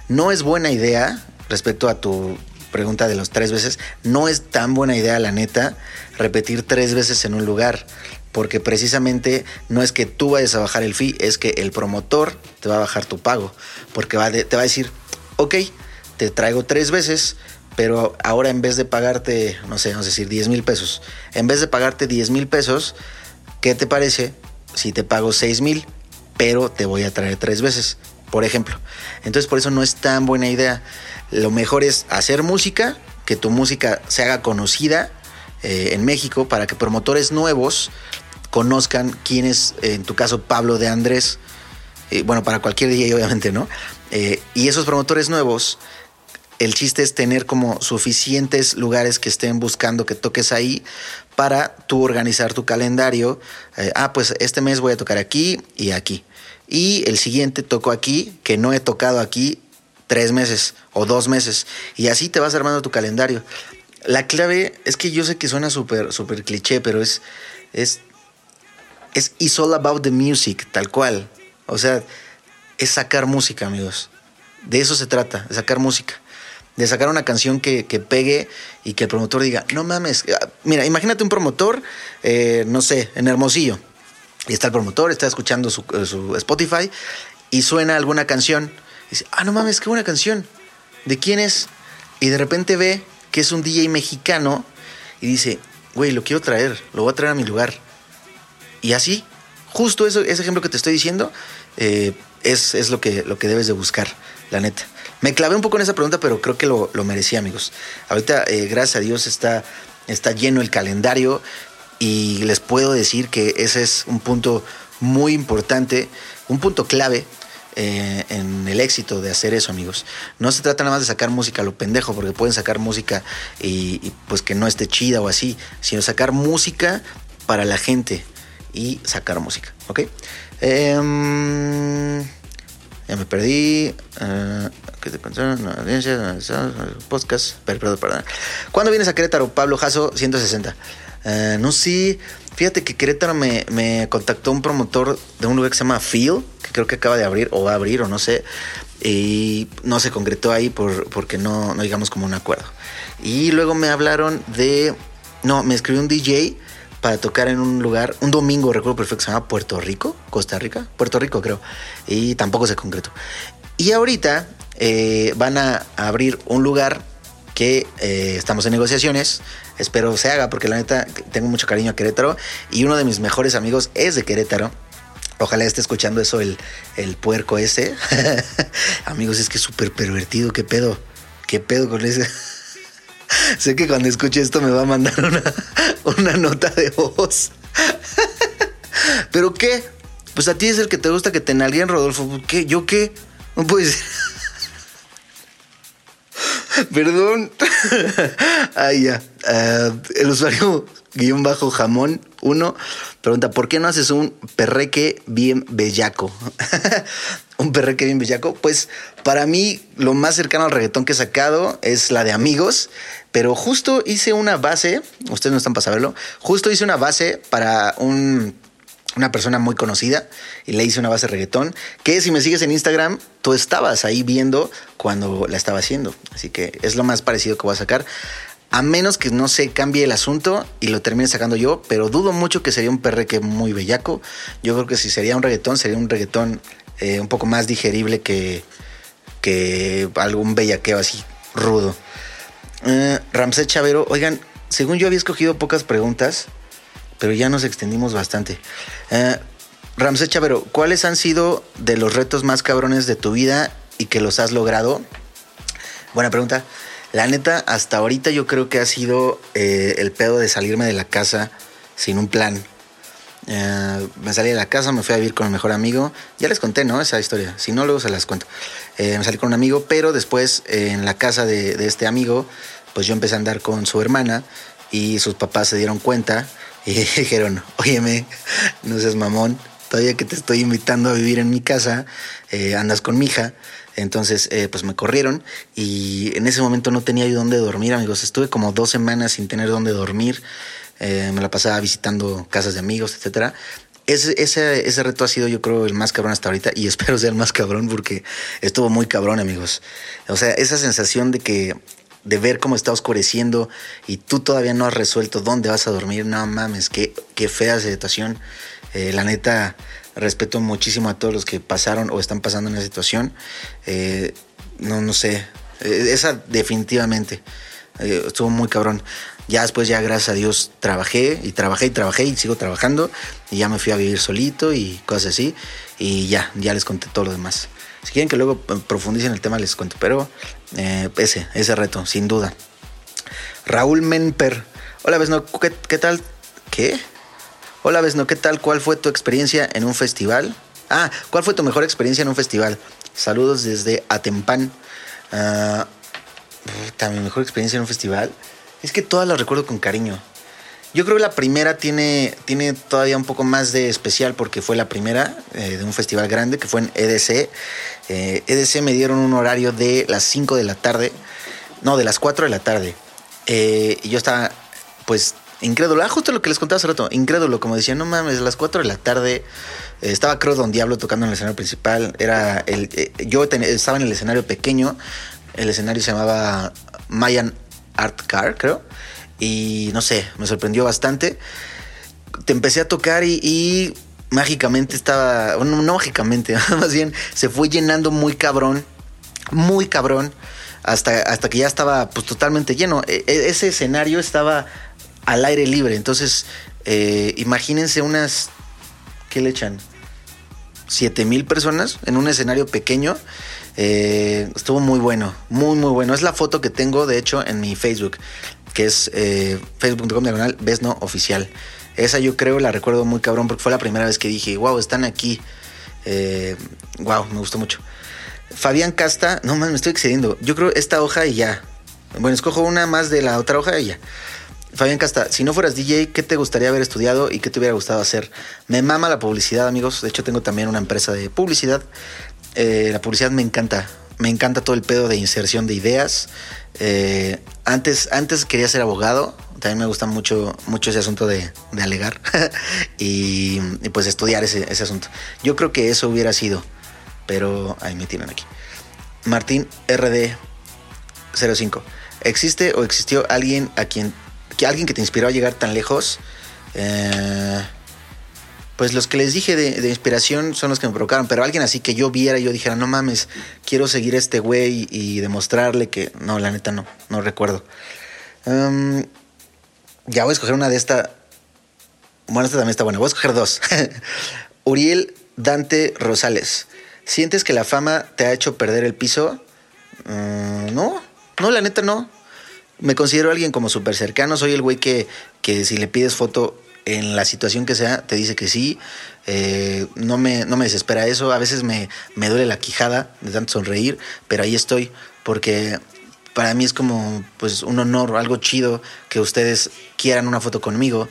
No es buena idea, respecto a tu pregunta de los tres veces, no es tan buena idea, la neta, repetir tres veces en un lugar. Porque precisamente no es que tú vayas a bajar el fee, es que el promotor te va a bajar tu pago. Porque va te va a decir, ok, te traigo tres veces, pero ahora en vez de pagarte, no sé, vamos a decir 10 mil pesos, en vez de pagarte 10 mil pesos, ¿qué te parece si te pago 6 mil, pero te voy a traer tres veces? Por ejemplo. Entonces por eso no es tan buena idea. Lo mejor es hacer música, que tu música se haga conocida eh, en México para que promotores nuevos conozcan quién es, eh, en tu caso, Pablo de Andrés. Eh, bueno, para cualquier DJ, <laughs> obviamente, ¿no? Y esos promotores nuevos, el chiste es tener como suficientes lugares que estén buscando que toques ahí para tú organizar tu calendario. Ah, pues este mes voy a tocar aquí y aquí. Y el siguiente toco aquí, que no he tocado aquí tres meses o dos meses. Y así te vas armando tu calendario. La clave es que yo sé que suena súper, súper cliché, pero es, es, es It's all about the music, tal cual. O sea, es sacar música, amigos. De eso se trata, de sacar música. De sacar una canción que, que pegue y que el promotor diga, no mames. Ah, Mira, imagínate un promotor, eh, no sé, en Hermosillo. Y está el promotor, está escuchando su, eh, su Spotify y suena alguna canción. Dice, ah, no mames, qué buena canción. ¿De quién es? Y de repente ve que es un DJ mexicano y dice, güey, lo quiero traer, lo voy a traer a mi lugar. Y así, justo eso, ese ejemplo que te estoy diciendo, eh, es, es lo, que, lo que debes de buscar, la neta. Me clavé un poco en esa pregunta, pero creo que lo, lo merecía, amigos. Ahorita, eh, gracias a Dios, está, está lleno el calendario y les puedo decir que ese es un punto muy importante, un punto clave eh, en el éxito de hacer eso, amigos. No se trata nada más de sacar música a lo pendejo, porque pueden sacar música y, pues que no esté chida o así, sino sacar música para la gente y sacar música, ¿ok? Em, ya me perdí. Uh, ¿Qué te pensaron? No, audiencia, podcast. Perdón, perdón. ¿Cuándo vienes a Querétaro, Pablo Jasso 160? Uh, no sé. Fíjate que Querétaro me, me, contactó un promotor de un lugar que se llama Feel, que creo que acaba de abrir, o va a abrir, o no sé. Y no se concretó ahí por, porque no, no llegamos como un acuerdo. Y luego me hablaron de. No, me escribió un DJ para tocar en un lugar, un domingo, recuerdo perfecto, se llama Puerto Rico, Costa Rica, Puerto Rico creo, y tampoco se concretó. Y ahorita eh, van a abrir un lugar que eh, estamos en negociaciones, espero se haga porque la neta tengo mucho cariño a Querétaro y uno de mis mejores amigos es de Querétaro. Ojalá esté escuchando eso el, el puerco ese. <laughs> Amigos, es que es súper pervertido, qué pedo, qué pedo con ese. <laughs> sé que cuando escuche esto me va a mandar una, <laughs> una nota de voz. ¿Pero qué? Pues a ti es el que te gusta que te nalguen, Rodolfo. ¿Qué? ¿Yo qué? No puede ser. <laughs> Perdón. <laughs> Ay, ya. Ah, el usuario guion bajo jamón 1 pregunta, ¿por qué no haces un perreque bien bellaco? <laughs> un perreque bien bellaco. Pues para mí lo más cercano al reggaetón que he sacado es la de amigos, pero justo hice una base, ustedes no están para saberlo, justo hice una base para un una persona muy conocida y le hice una base de reggaetón que si me sigues en Instagram tú estabas ahí viendo cuando la estaba haciendo. Así que es lo más parecido que voy a sacar. A menos que no se cambie el asunto y lo termine sacando yo pero dudo mucho que sería un perreque muy bellaco. Yo creo que si sería un reggaetón sería un reggaetón eh, un poco más digerible que que algún bellaqueo así rudo. Eh, Ramsés Chavero oigan según yo había escogido pocas preguntas pero ya nos extendimos bastante. Eh, Ramsés Chavero, ¿cuáles han sido de los retos más cabrones de tu vida y que los has logrado? Buena pregunta. La neta, hasta ahorita yo creo que ha sido eh, el pedo de salirme de la casa sin un plan. Eh, me salí de la casa, me fui a vivir con mi mejor amigo. Ya les conté, ¿no? Esa historia. Si no, luego se las cuento. Me salí con un amigo, pero después en la casa de, de este amigo, pues yo empecé a andar con su hermana y sus papás se dieron cuenta y <laughs> dijeron, óyeme, no seas mamón, todavía que te estoy invitando a vivir en mi casa, eh, andas con mi hija. Entonces, eh, pues me corrieron y en ese momento no tenía yo dónde dormir, amigos. Estuve como dos semanas sin tener dónde dormir. Eh, me la pasaba visitando casas de amigos, etcétera. Ese, ese, ese reto ha sido, yo creo, el más cabrón hasta ahorita y <laughs> espero sea el más cabrón porque estuvo muy cabrón, amigos. O sea, esa sensación de que de ver cómo está oscureciendo y tú todavía no has resuelto dónde vas a dormir, no mames, qué, qué fea situación. Eh, la neta, respeto muchísimo a todos los que pasaron o están pasando en esa situación. Eh, no, no sé, Eh, esa definitivamente estuvo muy cabrón. Ya después, ya gracias a Dios, trabajé y trabajé y trabajé y sigo trabajando y ya me fui a vivir solito y cosas así y ya, ya les conté todo lo demás. Si quieren que luego eh, profundice en el tema, les cuento. Pero eh, ese, ese reto, sin duda. Raúl Menper. Hola, Besno, ¿qué, qué tal? ¿Qué? Hola, Besno, ¿qué tal? ¿Cuál fue tu experiencia en un festival? Ah, ¿cuál fue tu mejor experiencia en un festival? Saludos desde Atempán. Puta, mi mejor experiencia en un festival. Es que todas las recuerdo con cariño. Yo creo que la primera tiene, tiene todavía un poco más de especial porque fue la primera eh, de un festival grande que fue en EDC. Eh, EDC me dieron un horario de las 5 de la tarde, no, de las 4 de la tarde. Eh, y yo estaba, pues, incrédulo. Ah, justo lo que les contaba hace rato, incrédulo, como decía, no mames, a las 4 de la tarde. estaba, creo, Don Diablo tocando en el escenario principal. Era el, yo estaba en el escenario pequeño. El escenario se llamaba Mayan Art Car, creo. Y no sé, me sorprendió bastante. Te empecé a tocar y, mágicamente estaba, bueno, no mágicamente, <laughs> más bien se fue llenando muy cabrón, muy cabrón, hasta, hasta que ya estaba pues totalmente lleno. E- e- ese escenario estaba al aire libre, entonces eh, imagínense unas, ¿qué le echan? Siete mil personas en un escenario pequeño. Eh, estuvo muy bueno, muy, muy bueno. Es la foto que tengo, de hecho, en mi Facebook, que es eh, facebook.com diagonal Besno Oficial. Esa yo creo la recuerdo muy cabrón porque fue la primera vez que dije, wow, están aquí. Eh, wow, me gustó mucho. Fabián Casta, no más, me estoy excediendo. Yo creo esta hoja y ya. Bueno, escojo una más de la otra hoja y ya. Fabián Casta, si no fueras DJ, ¿qué te gustaría haber estudiado y qué te hubiera gustado hacer? Me mama la publicidad, amigos. De hecho, tengo también una empresa de publicidad. Eh, la publicidad me encanta. Me encanta todo el pedo de inserción de ideas. Eh, antes, antes quería ser abogado. También me gusta mucho, mucho ese asunto de, alegar <laughs> y, y pues estudiar ese, asunto. Yo creo que eso hubiera sido, pero ahí me tienen aquí. Martín RD 05. ¿Existe o existió alguien a quien que alguien que te inspiró a llegar tan lejos? Eh, pues los que les dije de, inspiración son los que me provocaron, pero alguien así que yo viera y yo dijera, no mames, quiero seguir a este güey y demostrarle que... No, la neta no, no recuerdo. Um, ya voy a escoger una de esta. Bueno, esta también está buena. Voy a escoger dos. <laughs> Uriel Dante Rosales. ¿Sientes que la fama te ha hecho perder el piso? Mm, no, no, la neta no. Me considero alguien como súper cercano. Soy el güey que, que si le pides foto en la situación que sea, te dice que sí. Eh, no, me, no me desespera eso. A veces me, me duele la quijada de tanto sonreír, pero ahí estoy. Porque para mí es como pues un honor, algo chido que ustedes quieran una foto conmigo.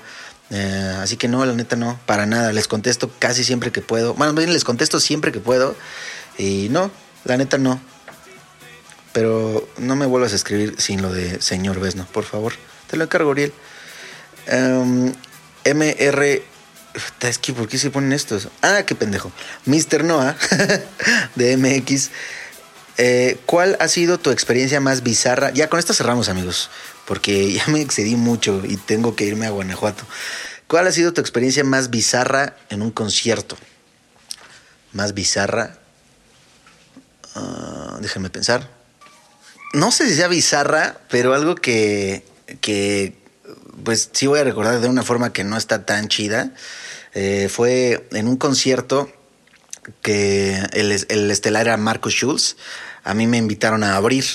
Eh, así que no, la neta no, para nada. Les contesto casi siempre que puedo. Bueno, más bien les contesto siempre que puedo. Y no, la neta no. Pero no me vuelvas a escribir sin lo de señor Besno, por favor. Te lo encargo, Uriel. Em, MR. Es que, ¿por qué se ponen estos? Ah, qué pendejo. Mr. Noah <laughs> de MX. Eh, ¿Cuál ha sido tu experiencia más bizarra? Ya con esto cerramos, amigos, porque <laughs> ya me excedí mucho y tengo que irme a Guanajuato. ¿Cuál ha sido tu experiencia más bizarra en un concierto? Más bizarra. Ah, déjame pensar. No sé si sea bizarra, pero algo que, que pues sí voy a recordar de una forma que no está tan chida. Eh, fue en un concierto que el, el estelar era Marcus Schulz. A mí me invitaron a abrir.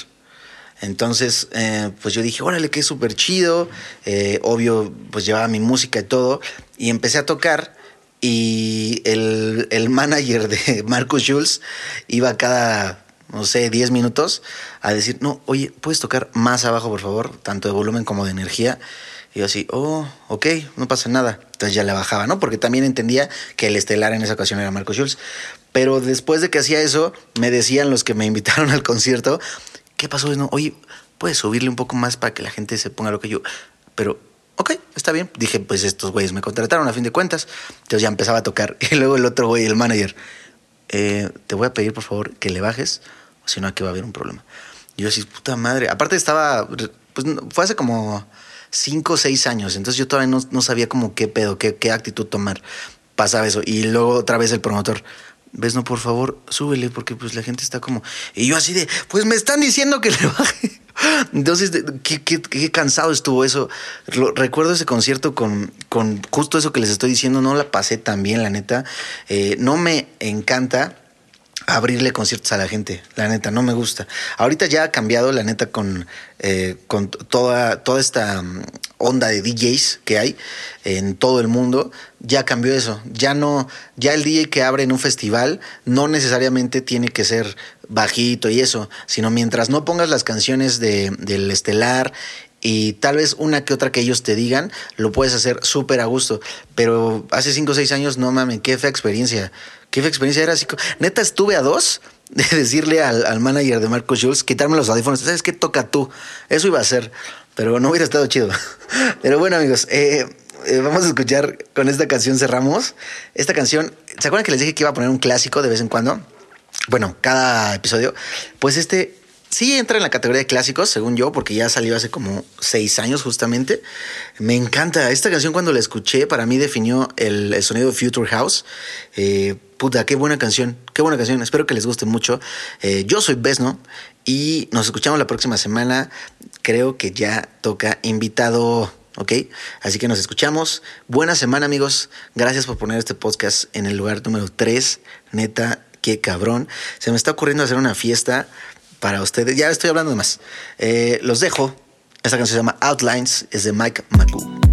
Entonces, eh, pues yo dije, órale, que es súper chido. Eh, obvio, pues llevaba mi música y todo. Y empecé a tocar. Y el, el manager de <laughs> Marcus Schulz iba cada, no sé, 10 minutos a decir, no, oye, ¿puedes tocar más abajo, por favor? Tanto de volumen como de energía. Y yo así, oh, ok, no pasa nada. Entonces ya le bajaba, ¿no? Porque también entendía que el estelar en esa ocasión era Marco Schulz. Pero después de que hacía eso, me decían los que me <laughs> invitaron al concierto, ¿qué pasó? No, oye, puedes subirle un poco más para que la gente se ponga lo que yo. Pero, ok, está bien. Dije, pues estos güeyes me contrataron a fin de cuentas. Entonces ya empezaba a tocar. <laughs> Y luego el otro güey, el manager, eh, te voy a pedir por favor que le bajes, o si no aquí va a haber un problema. Y yo así, puta madre. Aparte estaba, pues fue hace como cinco o seis años, entonces yo todavía no, no sabía como qué pedo, qué, qué actitud tomar. Pasaba eso. Y luego otra vez el promotor, ves, no, por favor, súbele, porque pues la gente está como. Y yo así de, pues me están diciendo que le baje. <laughs> Entonces, qué, qué, cansado estuvo eso. Recuerdo ese concierto con, con justo eso que les estoy diciendo, no la pasé tan bien, la neta. Eh, no me encanta abrirle conciertos a la gente, la neta, no me gusta. Ahorita ya ha cambiado, la neta, con, eh, con toda, toda esta um, onda de DJs que hay en todo el mundo, ya cambió eso. Ya no, ya el DJ que abre en un festival no necesariamente tiene que ser bajito y eso, sino mientras no pongas las canciones de, del estelar y tal vez una que otra que ellos te digan, lo puedes hacer súper a gusto. Pero hace 5 o 6 años, no mames, qué fea experiencia. Qué experiencia era así. Neta, estuve a dos <laughs> de decirle al, al manager de Marco Schulz, quitarme los audífonos. ¿Sabes qué toca tú? Eso iba a ser, pero no hubiera estado chido. <laughs> Pero bueno, amigos, eh, eh, vamos a escuchar con esta canción cerramos. Esta canción, ¿se acuerdan que les dije que iba a poner un clásico de vez en cuando? Bueno, cada episodio. Pues este sí entra en la categoría de clásicos, según yo, porque ya salió hace como seis años justamente. Me encanta. Esta canción cuando la escuché, para mí definió el, sonido de Future House. Eh, puta, qué buena canción, qué buena canción. Espero que les guste mucho. Eh, yo soy Besno y nos escuchamos la próxima semana. Creo que ya toca invitado. ¿ok? Así que nos escuchamos. Buena semana, amigos. Gracias por poner este podcast en el lugar número 3. Neta, qué cabrón. Se me está ocurriendo hacer una fiesta para ustedes. Ya estoy hablando de más. Eh, los dejo. Esta canción se llama Outlines, es de Mike McGoo.